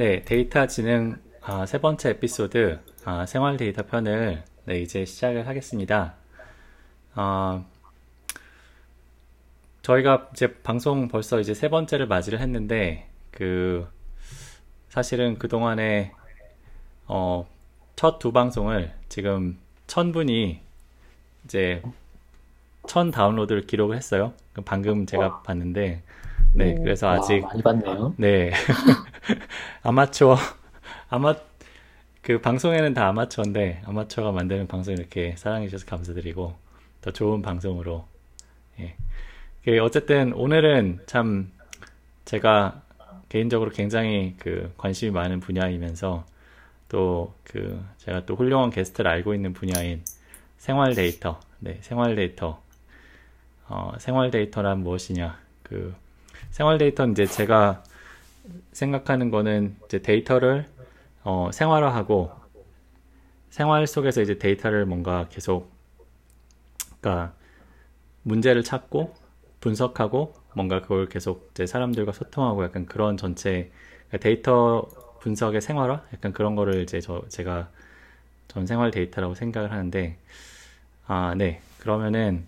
네, 데이터 지능 아, 세 번째 에피소드 아, 생활 데이터 편을 네, 이제 시작을 하겠습니다. 아, 저희가 이제 방송 벌써 이제 세 번째를 맞이를 했는데 그 사실은 그 동안에 어, 첫 두 방송을 지금 천 분이 이제 천 다운로드를 기록을 했어요. 방금 제가 와. 봤는데 네, 그래서 와, 아직 많이 봤네요. 네. 아마추어 아마 그 방송에는 다 아마추어인데 아마추어가 만드는 방송 이렇게 사랑해 주셔서 감사드리고 더 좋은 방송으로 예. 그 어쨌든 오늘은 참 제가 개인적으로 굉장히 그 관심이 많은 분야이면서 또 그 제가 또 훌륭한 게스트를 알고 있는 분야인 생활 데이터, 네, 생활 데이터, 어, 생활 데이터란 무엇이냐, 그 생활 데이터는 이제 제가 생각하는 거는 이제 데이터를 어, 생활화하고 생활 속에서 이제 데이터를 뭔가 계속 그러니까 문제를 찾고 분석하고 뭔가 그걸 계속 이제 사람들과 소통하고 약간 그런 전체 그러니까 데이터 분석의 생활화? 약간 그런 거를 이제 저 제가 전 생활 데이터라고 생각을 하는데 아 네. 그러면은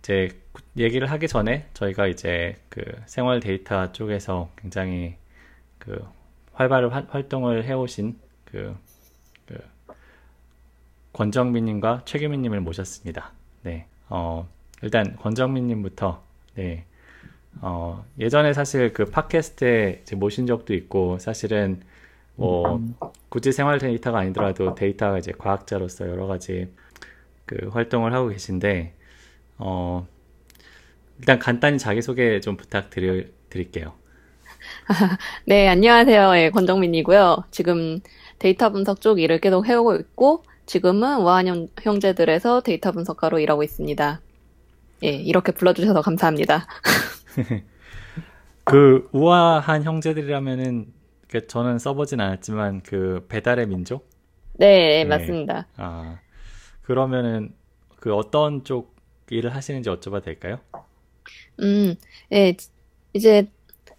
이제 얘기를 하기 전에 저희가 이제 그 생활 데이터 쪽에서 굉장히 그 활발한 활동을 해오신 그, 그 권정민님과 최규민님을 모셨습니다. 네, 어, 일단 권정민님부터 네, 어, 예전에 사실 그 팟캐스트에 모신 적도 있고 사실은 뭐 굳이 생활 데이터가 아니더라도 데이터가 이제 과학자로서 여러 가지 그 활동을 하고 계신데 어, 일단 간단히 자기소개 좀 부탁드릴게요. 네, 안녕하세요. 예, 권정민이고요. 지금 데이터 분석 쪽 일을 계속 해오고 있고, 지금은 우아한 형제들에서 데이터 분석가로 일하고 있습니다. 예, 이렇게 불러주셔서 감사합니다. 그 우아한 형제들이라면은 그 저는 써보진 않았지만 그 배달의 민족? 네, 네, 맞습니다. 아 그러면은 그 어떤 쪽 일을 하시는지 여쭤봐도 될까요? 음, 예, 이제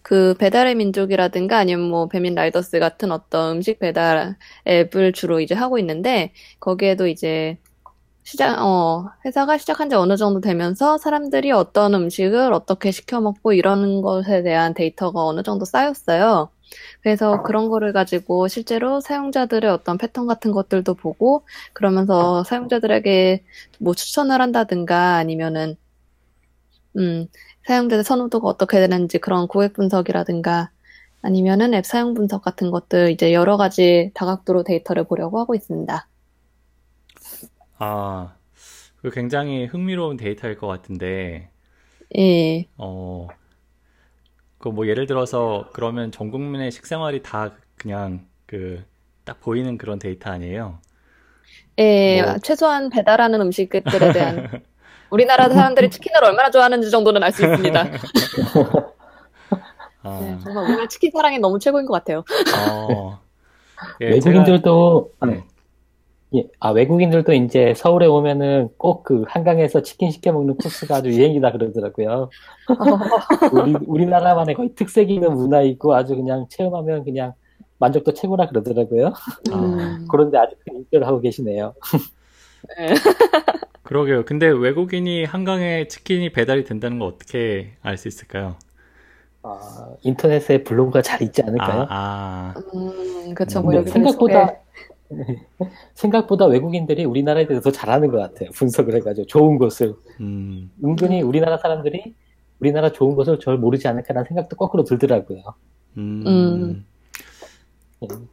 그 배달의 민족이라든가 아니면 뭐 배민 라이더스 같은 어떤 음식 배달 앱을 주로 이제 하고 있는데 거기에도 이제 시작, 어, 회사가 시작한 지 어느 정도 되면서 사람들이 어떤 음식을 어떻게 시켜 먹고 이러는 것에 대한 데이터가 어느 정도 쌓였어요. 그래서 그런 거를 가지고 실제로 사용자들의 어떤 패턴 같은 것들도 보고 그러면서 사용자들에게 뭐 추천을 한다든가 아니면은 음, 사용자의 선호도가 어떻게 되는지 그런 고객 분석이라든가 아니면은 앱 사용 분석 같은 것들 이제 여러 가지 다각도로 데이터를 보려고 하고 있습니다. 아, 그 굉장히 흥미로운 데이터일 것 같은데. 예. 어, 그 뭐 예를 들어서 그러면 전 국민의 식생활이 다 그냥 그 딱 보이는 그런 데이터 아니에요? 예, 뭐... 최소한 배달하는 음식들에 대한 우리나라 사람들이 치킨을 얼마나 좋아하는지 정도는 알 수 있습니다. 아. 네, 정말 오늘 치킨 사랑이 너무 최고인 것 같아요. 어. 예, 외국인들도 제가... 네. 예, 아 외국인들도 이제 서울에 오면은 꼭 그 한강에서 치킨 시켜 먹는 코스가 아주 유행이다 그러더라고요. 우리 우리나라만의 거의 특색이 있는 문화이고 아주 그냥 체험하면 그냥 만족도 최고라 그러더라고요. 음. 그런데 아직도 인기를 하고 계시네요. 네. 그러게요. 근데 외국인이 한강에 치킨이 배달이 된다는 거 어떻게 알 수 있을까요? 아, 인터넷에 블로그가 잘 있지 않을까요? 아, 아. 음, 그쵸. 뭐 음, 생각보다, 생각보다 외국인들이 우리나라에 대해서 더 잘하는 것 같아요. 분석을 해가지고. 좋은 것을. 음. 은근히 우리나라 사람들이 우리나라 좋은 것을 절 모르지 않을까라는 생각도 거꾸로 들더라고요. 음. 음.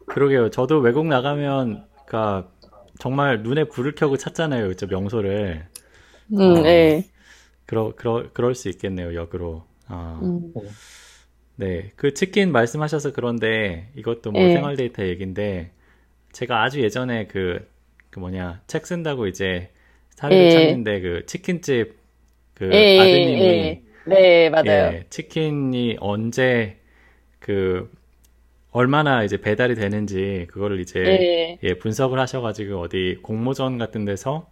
그러게요. 저도 외국 나가면, 그니까, 정말 눈에 불을 켜고 찾잖아요. 저 명소를. 음, 어, 네. 그러, 그러, 그럴 수 있겠네요, 역으로. 어. 음. 네. 그 치킨 말씀하셔서 그런데 이것도 뭐 네. 생활 데이터 얘기인데 제가 아주 예전에 그, 그 뭐냐, 책 쓴다고 이제 사례를 네. 찾는데 그 치킨집 그 네. 아드님이 네, 맞아요. 예, 치킨이 언제 그 얼마나 이제 배달이 되는지 그거를 이제 네. 예, 분석을 하셔가지고 어디 공모전 같은 데서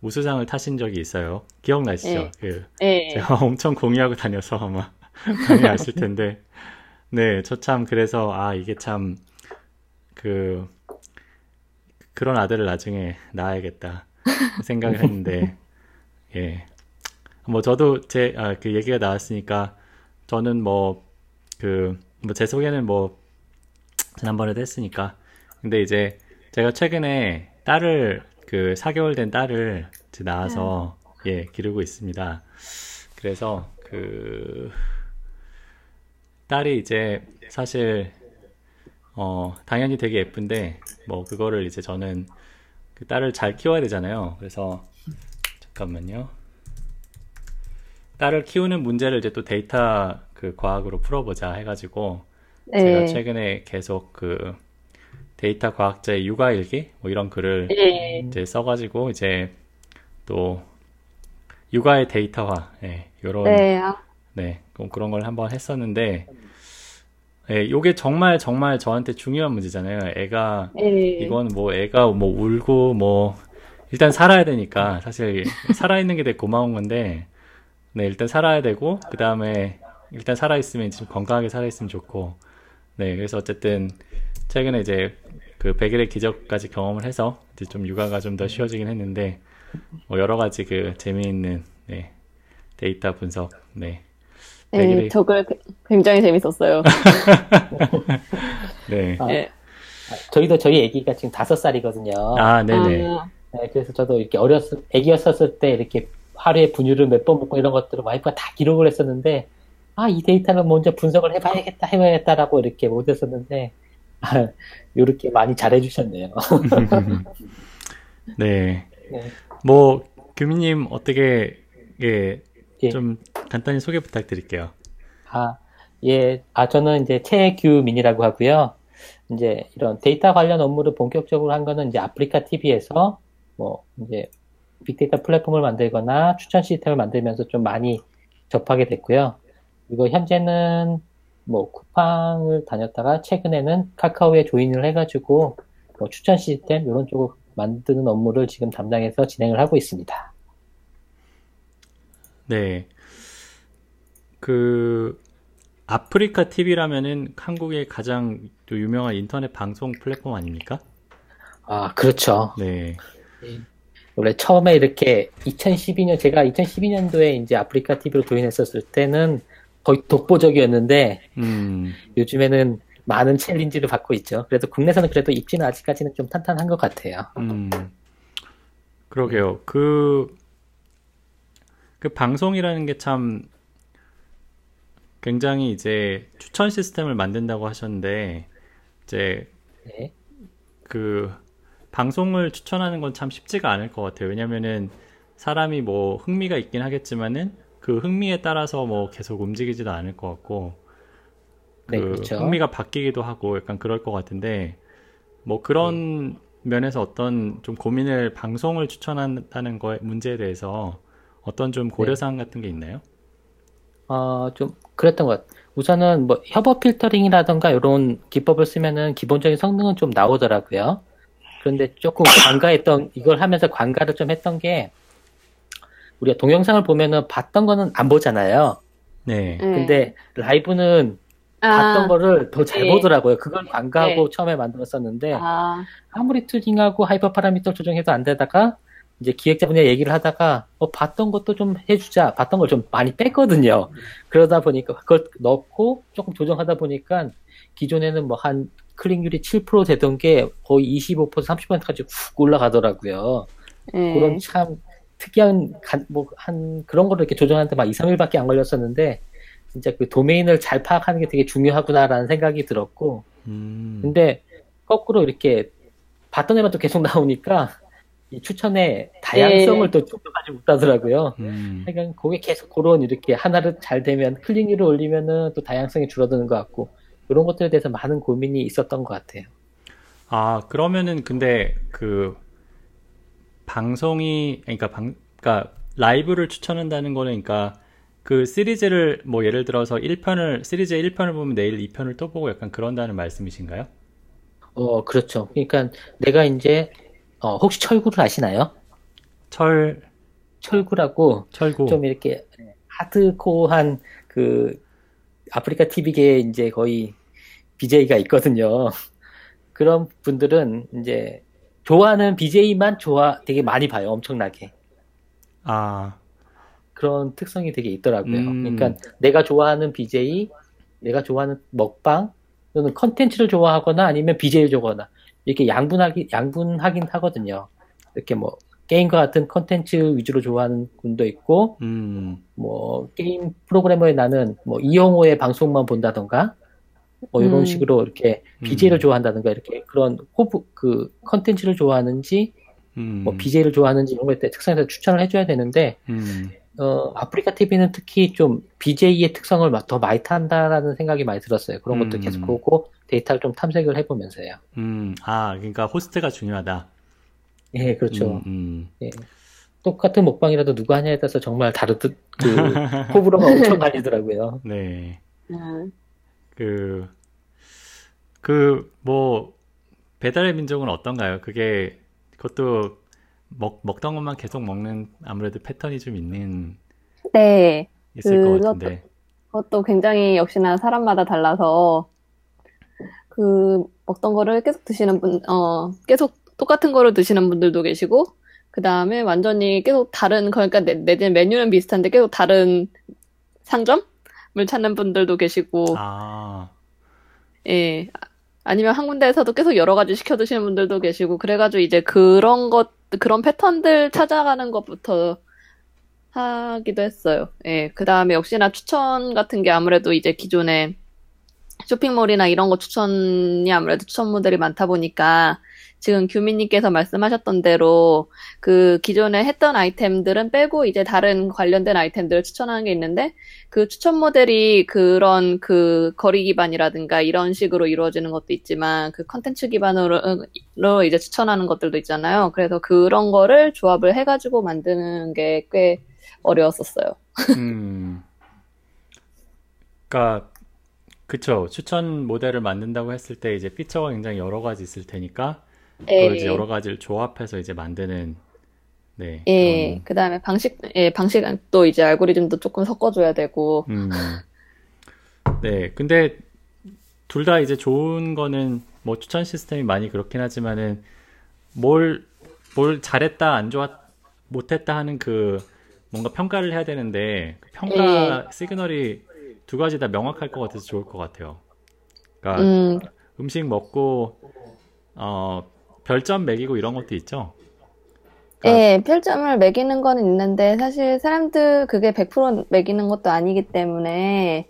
우수상을 타신 적이 있어요. 기억나시죠? 네. 그 네. 제가 엄청 공유하고 다녀서 아마 많이 아실 텐데 네, 저 참 그래서 아 이게 참 그 그런 아들을 나중에 낳아야겠다 생각을 했는데 예. 뭐 저도 제아그 얘기가 나왔으니까 저는 뭐 그 뭐 제 소개는 뭐 지난번에도 했으니까 근데 이제 제가 최근에 딸을 그 4개월 된 딸을 이제 낳아서 예 기르고 있습니다. 그래서 그 딸이 이제 사실 어 당연히 되게 예쁜데 뭐 그거를 이제 저는 그 딸을 잘 키워야 되잖아요. 그래서 잠깐만요. 딸을 키우는 문제를 이제 또 데이터 그 과학으로 풀어보자 해가지고 네. 제가 최근에 계속 그 데이터 과학자의 육아 일기 뭐 이런 글을 예. 이제 써가지고 이제 또 육아의 데이터화 예, 요런 네. 아, 네, 그- 그런 걸 한번 했었는데, 예, 요게 정말 정말 저한테 중요한 문제잖아요. 애가, 예. 이건 뭐 애가 뭐 울고 뭐, 일단 살아야 되니까, 사실 살아있는 게 되게 고마운 건데, 네, 일단 살아야 되고, 그 다음에 일단 살아있으면 좀 건강하게 살아있으면 좋고, 네, 그래서 어쨌든 최근에 이제 그 100일의 기적까지 경험을 해서 이제 좀 육아가 좀 더 쉬워지긴 했는데, 뭐 여러 가지 그 재미있는, 네, 데이터 분석, 네. 예, 되게- 저글 굉장히 재밌었어요. 네. 아, 예. 아, 저희도 저희 아기가 지금 다섯 살이거든요. 아, 네네. 아, 네, 그래서 저도 이렇게 어렸을, 아기였었을 때 이렇게 하루에 분유를 몇 번 먹고 이런 것들을 와이프가 다 기록을 했었는데, 아, 이 데이터를 먼저 분석을 해봐야겠다, 해봐야겠다라고 이렇게 못했었는데, 아, 요렇게 많이 잘해주셨네요. 네. 네. 뭐, 규민님, 어떻게, 예, 예. 좀 간단히 소개 부탁드릴게요. 아, 예, 아, 저는 이제 최규민이라고 하고요. 이제 이런 데이터 관련 업무를 본격적으로 한 거는 이제 아프리카 TV에서 뭐 이제 빅데이터 플랫폼을 만들거나 추천 시스템을 만들면서 좀 많이 접하게 됐고요. 그리고 현재는 뭐 쿠팡을 다녔다가 최근에는 카카오에 조인을 해가지고 뭐 추천 시스템 이런 쪽을 만드는 업무를 지금 담당해서 진행을 하고 있습니다. 네. 그, 아프리카 TV라면은 한국의 가장 또 유명한 인터넷 방송 플랫폼 아닙니까? 아, 그렇죠. 네. 원래 처음에 이렇게 2012년, 제가 2012년도에 이제 아프리카 TV로 조인했었을 때는 거의 독보적이었는데 음, 요즘에는 많은 챌린지를 받고 있죠. 그래도 국내에서는 그래도 입지는 아직까지는 좀 탄탄한 것 같아요. 음. 그러게요. 그, 그 방송이라는 게 참 굉장히 이제 추천 시스템을 만든다고 하셨는데, 이제 네. 그 방송을 추천하는 건 참 쉽지가 않을 것 같아요. 왜냐면은 사람이 뭐 흥미가 있긴 하겠지만은 그 흥미에 따라서 뭐 계속 움직이지도 않을 것 같고 그 네, 그렇죠. 흥미가 바뀌기도 하고 약간 그럴 것 같은데 뭐 그런 면에서 어떤 좀 고민을 방송을 추천한다는 거에 문제에 대해서 어떤 좀 고려사항 같은 게 있나요? 어, 좀 그랬던 것 같아요. 우선은 뭐 협업 필터링이라던가 이런 기법을 쓰면은 기본적인 성능은 좀 나오더라고요. 그런데 조금 간과했던, 이걸 하면서 간과를 좀 했던 게 우리가 동영상을 보면은 봤던 거는 안 보잖아요. 네. 네. 근데 라이브는 아, 봤던 거를 더잘 네. 보더라고요. 그걸 간과하고 네. 처음에 만들었었는데 아, 아무리 튜닝하고 hyper parameter 조정해도 안 되다가 이제 기획자분이 얘기를 하다가 어, 봤던 것도 좀 해주자. 봤던 걸 좀 많이 뺐거든요. 그러다 보니까 그걸 넣고 조금 조정하다 보니까 기존에는 뭐 한 클릭률이 7% 되던 게 거의 25% 30%까지 훅 올라가더라고요. 예. 그런 참 특이한 뭐 한 그런 거를 이렇게 조정하는데 막 2, 3일밖에 안 걸렸었는데 진짜 그 도메인을 잘 파악하는 게 되게 중요하구나라는 생각이 들었고 음, 근데 거꾸로 이렇게 봤던 애만 또 계속 나오니까 이 추천의 다양성을 예. 또 충족하지 못하더라고요. 음, 그러니까 그게 계속 그런 이렇게 하나를 잘 되면 클릭률을 올리면은 또 다양성이 줄어드는 것 같고 이런 것들에 대해서 많은 고민이 있었던 것 같아요. 아, 그러면은 근데 그 방송이 그러니까 방 그러니까 라이브를 추천한다는 거는 그러니까 그 시리즈를 뭐 예를 들어서 1편을 시리즈의 1편을 보면 내일 2편을 또 보고 약간 그런다는 말씀이신가요? 어 그렇죠. 그러니까 내가 이제 어, 혹시 철구를 아시나요? 철 철구라고 철구 좀 이렇게 하드코어한 그 아프리카 TV계에 이제 거의 BJ가 있거든요. 그런 분들은 이제 좋아하는 BJ만 좋아 되게 많이 봐요. 엄청나게. 아. 그런 특성이 되게 있더라고요. 음. 그러니까 내가 좋아하는 BJ, 내가 좋아하는 먹방 또는 컨텐츠를 좋아하거나 아니면 BJ를 좋아하거나 이렇게 양분하기 양분하긴 하거든요. 이렇게 뭐 게임과 같은 컨텐츠 위주로 좋아하는 분도 있고, 음. 뭐 게임 프로게이머의 나는 뭐 이영호의 방송만 본다던가, 뭐 이런 음. 식으로 이렇게 BJ를 음. 좋아한다든가 이렇게 그런 호브 그 컨텐츠를 좋아하는지 음. 뭐 BJ를 좋아하는지 이런 거에 특성에서 추천을 해줘야 되는데 음. 어, 아프리카 TV는 특히 좀 BJ의 특성을 더 많이 탄다라는 생각이 많이 들었어요. 그런 것도 음. 계속 보고 데이터를 좀 탐색을 해보면서요. 음, 아, 그러니까 호스트가 중요하다. 예, 그렇죠. 예. 똑같은 먹방이라도 누가 하냐에 따라서 정말 다르듯 그 호불호가 엄청 갈리더라고요. 네. 그, 그, 뭐, 배달의 민족은 어떤가요? 그게, 그것도 먹, 먹던 것만 계속 먹는 아무래도 패턴이 좀 있는. 네. 있을 것 같은데. 그것도 굉장히 역시나 사람마다 달라서, 그, 먹던 거를 계속 드시는 분, 어, 계속 똑같은 거를 드시는 분들도 계시고, 그 다음에 완전히 계속 다른, 그러니까 내, 내 메뉴는 비슷한데 계속 다른 상점? 을 찾는 분들도 계시고, 아. 예. 아니면 한 군데에서도 계속 여러 가지 시켜 드시는 분들도 계시고, 그래가지고 이제 그런 것, 그런 패턴들 찾아가는 것부터 하기도 했어요. 예. 그 다음에 역시나 추천 같은 게 아무래도 이제 기존에 쇼핑몰이나 이런 거 추천이 아무래도 추천 모델이 많다 보니까 지금 규민님께서 말씀하셨던 대로 그 기존에 했던 아이템들은 빼고 이제 다른 관련된 아이템들을 추천하는 게 있는데 그 추천 모델이 그런 그 거리 기반이라든가 이런 식으로 이루어지는 것도 있지만 그 컨텐츠 기반으로 이제 추천하는 것들도 있잖아요. 그래서 그런 거를 조합을 해가지고 만드는 게 꽤 어려웠었어요. 음. 그러니까 그쵸. 추천 모델을 만든다고 했을 때 이제 피처가 굉장히 여러 가지 있을 테니까 그걸 이제 예. 여러 가지를 조합해서 이제 만드는 네. 예. 그런... 그다음에 방식 예, 방식도 이제 알고리즘도 조금 섞어 줘야 되고. 음. 네. 근데 둘 다 이제 좋은 거는 뭐 추천 시스템이 많이 그렇긴 하지만은 뭘 뭘 잘했다 안 좋았 못했다 하는 그 뭔가 평가를 해야 되는데 그 평가 예. 시그널이 두 가지 다 명확할 것 같아서 좋을 것 같아요. 그러니까 음. 음식 먹고 어 별점 매기고 이런 것도 있죠? 그러니까... 네, 별점을 매기는 건 있는데 사실 사람들 그게 100% 매기는 것도 아니기 때문에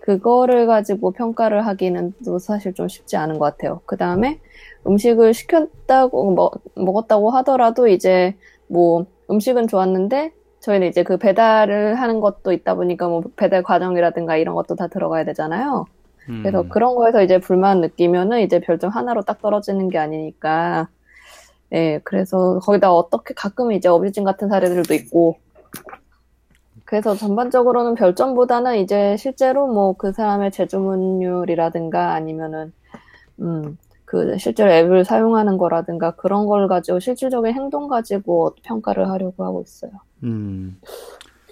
그거를 가지고 평가를 하기는 또 사실 좀 쉽지 않은 것 같아요. 그 다음에 음식을 시켰다고 먹, 먹었다고 하더라도 이제 뭐 음식은 좋았는데 저희는 이제 그 배달을 하는 것도 있다 보니까 뭐 배달 과정이라든가 이런 것도 다 들어가야 되잖아요. 그래서 음. 그런 거에서 이제 불만 느끼면은 이제 별점 하나로 딱 떨어지는 게 아니니까. 예, 그래서 거기다 어떻게 가끔 이제 어뷰징 같은 사례들도 있고. 그래서 전반적으로는 별점보다는 이제 실제로 뭐 그 사람의 재주문율이라든가 아니면은, 음, 그 실제로 앱을 사용하는 거라든가 그런 걸 가지고 실질적인 행동 가지고 평가를 하려고 하고 있어요. 음.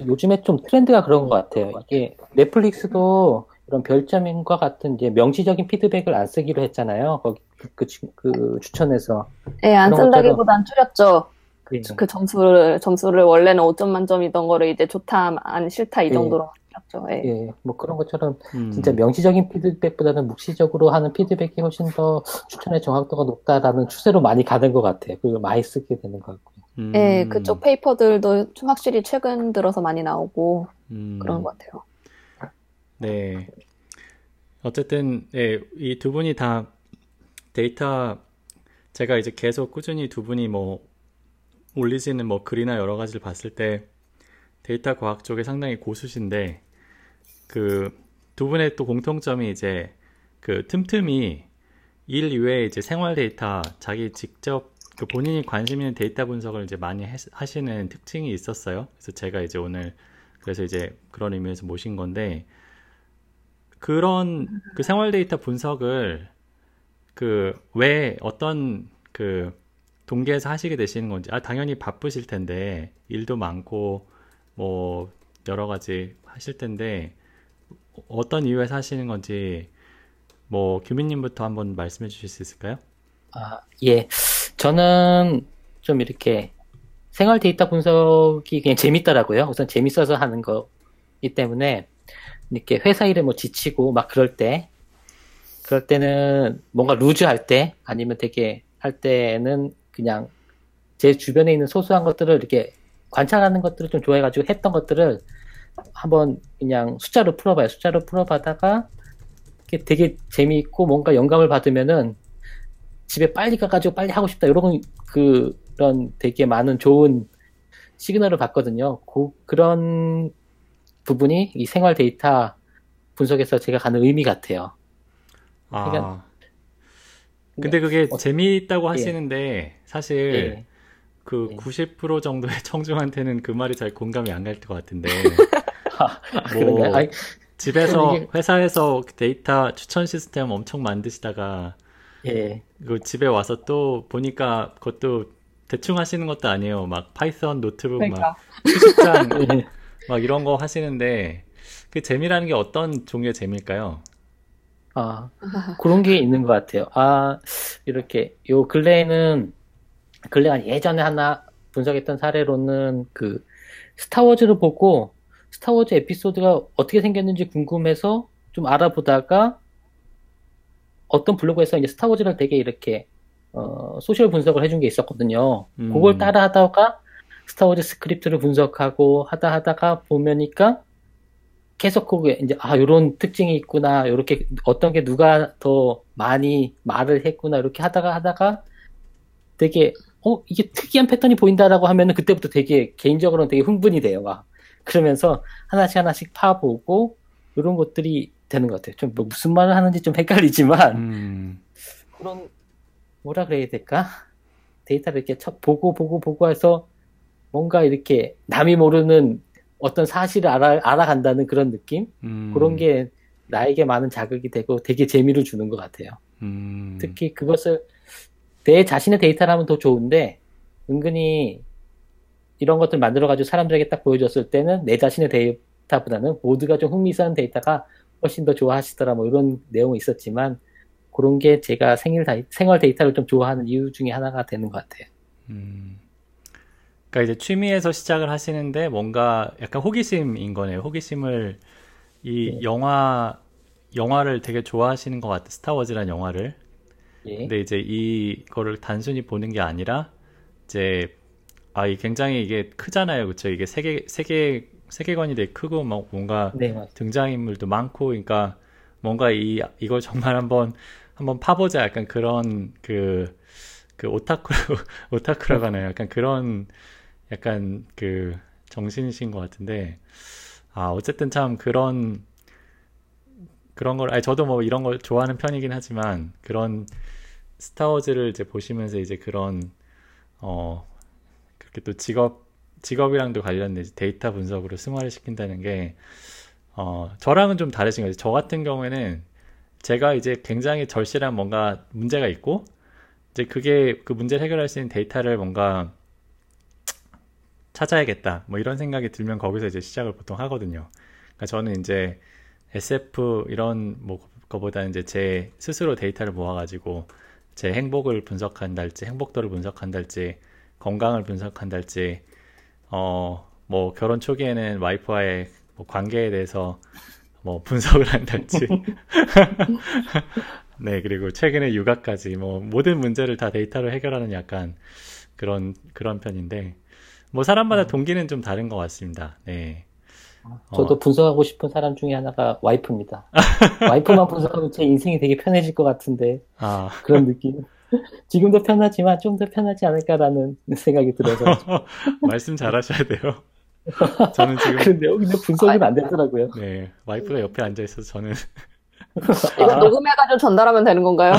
요즘에 좀 트렌드가 그런 것 같아요. 이게 넷플릭스도 그런 별점과 같은 이제 명시적인 피드백을 안 쓰기로 했잖아요. 거기 그, 그, 그 추천에서. 네, 안 쓴다기보단 줄였죠. 그, 네. 그 점수를 점수를 원래는 5점 만점이던 거를 이제 좋다, 안 싫다 이 예. 정도로 줄였죠. 예. 예, 뭐 그런 것처럼 음. 진짜 명시적인 피드백보다는 묵시적으로 하는 피드백이 훨씬 더 추천의 정확도가 높다라는 추세로 많이 가는 것 같아요. 그리고 많이 쓰게 되는 것 같고요. 음. 예, 그쪽 페이퍼들도 좀 확실히 최근 들어서 많이 나오고 음. 그런 것 같아요. 네. 어쨌든 네, 이두 분이 다 데이터 제가 이제 계속 꾸준히 두 분이 뭐 올리시는 뭐 글이나 여러 가지를 봤을 때 데이터 과학 쪽에 상당히 고수신데 그 두 분의 또 공통점이 이제 그 틈틈이 일 이외에 이제 생활 데이터 자기 직접 그 본인이 관심 있는 데이터 분석을 이제 많이 하시는 특징이 있었어요. 그래서 제가 이제 오늘 그래서 이제 그런 의미에서 모신 건데 그런 그 생활 데이터 분석을 그 왜 어떤 그 동계에서 하시게 되시는 건지 아 당연히 바쁘실 텐데 일도 많고 뭐 여러 가지 하실 텐데 어떤 이유에서 하시는 건지 뭐 규민님부터 한번 말씀해 주실 수 있을까요? 아, 예. 저는 좀 이렇게 생활 데이터 분석이 그냥 재밌더라고요. 우선 재밌어서 하는 거기 때문에 이렇게 회사 일에 뭐 지치고 막 그럴 때 그럴 때는 뭔가 루즈 할 때 아니면 되게 할 때는 그냥 제 주변에 있는 소소한 것들을 이렇게 관찰하는 것들을 좀 좋아해가지고 했던 것들을 한번 그냥 숫자로 풀어봐요. 숫자로 풀어봐다가 되게 재미있고 뭔가 영감을 받으면은 집에 빨리 가가지고 빨리 하고 싶다 이런 그런 되게 많은 좋은 시그널을 받거든요. 그, 그런 부분이 이 생활 데이터 분석에서 제가 갖는 의미 같아요. 아. 그러니까, 근데 그게 어, 재미있다고 예. 하시는데 사실 예. 그 예. 90% 정도의 청중한테는 그 말이 잘 공감이 안 갈 것 같은데. 아, 뭐 아니, 집에서 회사에서 데이터 추천 시스템 엄청 만드시다가 예. 그 집에 와서 또 보니까 그것도 대충 하시는 것도 아니에요. 막 Python 노트북 그러니까. 막 수십장 예. 막 이런 거 하시는데 그 재미라는 게 어떤 종류의 재미일까요? 아 그런 게 있는 것 같아요. 아 이렇게 요 근래에는 근래 한 예전에 하나 분석했던 사례로는 그 스타워즈를 보고 스타워즈 에피소드가 어떻게 생겼는지 궁금해서 좀 알아보다가 어떤 블로그에서 이제 스타워즈를 되게 이렇게 어, social 분석을 해준 게 있었거든요. 음. 그걸 따라 하다가 스타워즈 스크립트를 분석하고 하다 하다가 보면니까 계속 그게 이제 아 요런 특징이 있구나 요렇게 어떤 게 누가 더 많이 말을 했구나 이렇게 하다가 하다가 되게 어 이게 특이한 패턴이 보인다라고 하면은 그때부터 되게 개인적으로는 되게 흥분이 돼요 막 그러면서 하나씩 하나씩 파보고 이런 것들이 되는 것 같아요. 좀뭐 무슨 말을 하는지 좀 헷갈리지만 음. 그런 뭐라 그래야 될까? 데이터를 이렇게 쳐, 보고 보고 보고 해서 뭔가 이렇게 남이 모르는 어떤 사실을 알아, 알아간다는 그런 느낌? 음. 그런 게 나에게 많은 자극이 되고 되게 재미를 주는 것 같아요. 음. 특히 그것을 내 자신의 데이터라면 더 좋은데 은근히 이런 것들 만들어가지고 사람들에게 딱 보여줬을 때는 내 자신의 데이터보다는 모두가 좀 흥미있는 데이터가 훨씬 더 좋아하시더라 뭐 이런 내용이 있었지만 그런 게 제가 생일 생활 데이터를 좀 좋아하는 이유 중에 하나가 되는 것 같아요. 음. 그러니까 이제 취미에서 시작을 하시는데 뭔가 약간 호기심인 거네요. 호기심을 이 네. 영화 영화를 되게 좋아하시는 것 같아요. 스타워즈란 영화를. 예. 근데 이제 이거를 단순히 보는 게 아니라 이제 아, 이 굉장히 이게 크잖아요. 그쵸? 이게 세계, 세계, 세계관이 되게 크고, 막 뭔가 네, 등장인물도 많고, 그러니까 뭔가 이, 이걸 정말 한번, 한번 파보자. 약간 그런 그, 그 오타쿠, 오타쿠라고 하나요? 약간 그런, 약간 그 정신이신 것 같은데, 아, 어쨌든 참 그런, 그런 걸, 아니, 저도 뭐 이런 걸 좋아하는 편이긴 하지만, 그런 스타워즈를 이제 보시면서 이제 그런, 어, 그렇게 또 직업 직업이랑도 관련된 데이터 분석으로 승화를 시킨다는 게 어, 저랑은 좀 다르신 거죠. 저 같은 경우에는 제가 이제 굉장히 절실한 뭔가 문제가 있고 이제 그게 그 문제를 해결할 수 있는 데이터를 뭔가 찾아야겠다. 뭐 이런 생각이 들면 거기서 이제 시작을 보통 하거든요. 그러니까 저는 이제 SF 이런 뭐 거보다는 이제 제 스스로 데이터를 모아가지고 제 행복을 분석한달지 행복도를 분석한달지 건강을 분석한달지 어 뭐 결혼 초기에는 와이프와의 뭐 관계에 대해서 뭐 분석을 한달지 네 그리고 최근에 육아까지 뭐 모든 문제를 다 데이터로 해결하는 약간 그런 그런 편인데 뭐 사람마다 음. 동기는 좀 다른 것 같습니다. 네. 저도 어. 분석하고 싶은 사람 중에 하나가 와이프입니다. 와이프만 분석하면 제 인생이 되게 편해질 것 같은데 아. 그런 느낌. 지금도 편하지만 좀 더 편하지 않을까라는 생각이 들어서 말씀 잘하셔야 돼요. 저는 지금 근데 분석은 안 되더라고요. 네, 와이프가 옆에 앉아 있어서 저는 이거 아. 녹음해가지고 전달하면 되는 건가요?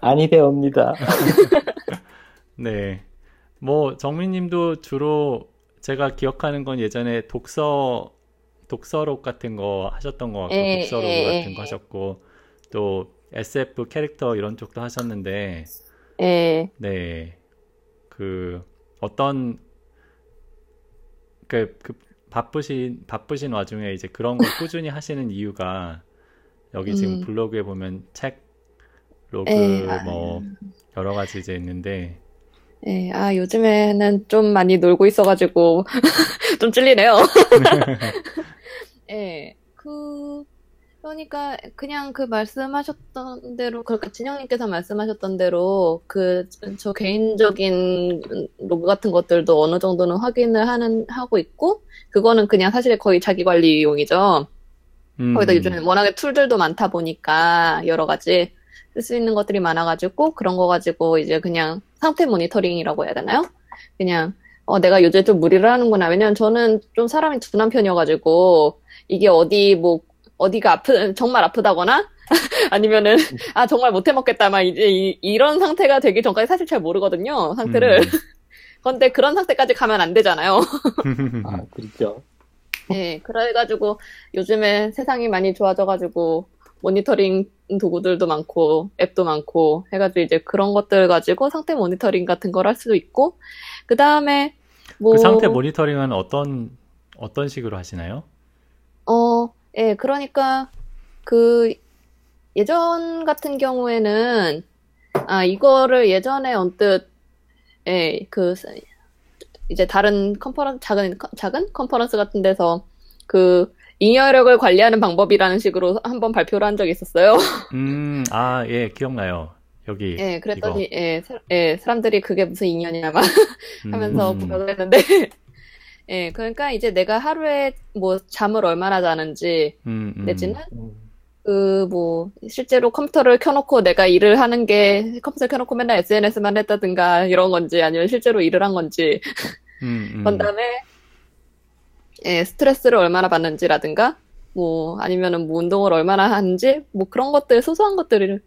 아, 니 되옵니다. 네, 뭐 정민님도 주로 제가 기억하는 건 예전에 독서 독서록 같은 거 하셨던 것 같고 에, 독서록 에, 같은 거 하셨고 또 SF 캐릭터 이런 쪽도 하셨는데, 예. 네, 그 어떤 그, 그 바쁘신 바쁘신 와중에 이제 그런 걸 꾸준히 하시는 이유가 여기 지금 음. 블로그에 보면 책 로그 에, 아, 뭐 여러 가지 이제 있는데 예, 아, 요즘에는 좀 많이 놀고 있어가지고, 좀 찔리네요. 예, 그, 그러니까, 그냥 그 말씀하셨던 대로, 그러니까 진영님께서 말씀하셨던 대로, 그, 저 개인적인 로그 같은 것들도 어느 정도는 확인을 하는, 하고 있고, 그거는 그냥 사실 거의 자기 관리용이죠. 음, 거기다 요즘에 워낙에 tool들도 많다 보니까, 여러 가지 쓸 수 있는 것들이 많아가지고, 그런 거 가지고 이제 그냥 상태 모니터링이라고 해야 되나요? 그냥, 어, 내가 요새 좀 무리를 하는구나. 왜냐면 저는 좀 사람이 둔한 편이어가지고, 이게 어디, 뭐, 어디가 아프, 정말 아프다거나, 아니면은, 아, 정말 못해 먹겠다. 막 이제 이, 이런 상태가 되기 전까지 사실 잘 모르거든요. 상태를. 음. 근데 그런 상태까지 가면 안 되잖아요. 아, 그렇죠. 예, 그래가지고 요즘에 세상이 많이 좋아져가지고 모니터링 도구들도 많고 앱도 많고 해가지고 이제 그런 것들 가지고 상태 모니터링 같은 걸 할 수도 있고 그 다음에 뭐 그 상태 모니터링은 어떤 어떤 식으로 하시나요? 어, 예, 그러니까 그 예전 같은 경우에는 아 이거를 예전에 언뜻 예, 그 이제 다른 컨퍼런스 작은 작은 컨퍼런스 같은 데서 그 잉여력을 관리하는 방법이라는 식으로 한번 발표를 한 적이 있었어요. 음, 아, 예, 기억나요. 여기 예, 그랬더니 이거. 예, 사, 예, 사람들이 그게 무슨 인연이냐 막 음, 하면서 음, 부각을 했는데 예, 그러니까 이제 내가 하루에 뭐 잠을 얼마나 자는지 음, 음. 내지는 음, 그뭐 실제로 컴퓨터를 켜놓고 내가 일을 하는 게 컴퓨터 켜놓고 맨날 SNS만 했다든가 이런 건지 아니면 실제로 일을 한 건지 음, 음. 그런 다음에 예, 스트레스를 얼마나 받는지라든가 뭐 아니면은 뭐 운동을 얼마나 하는지 뭐 그런 것들 소소한 것들을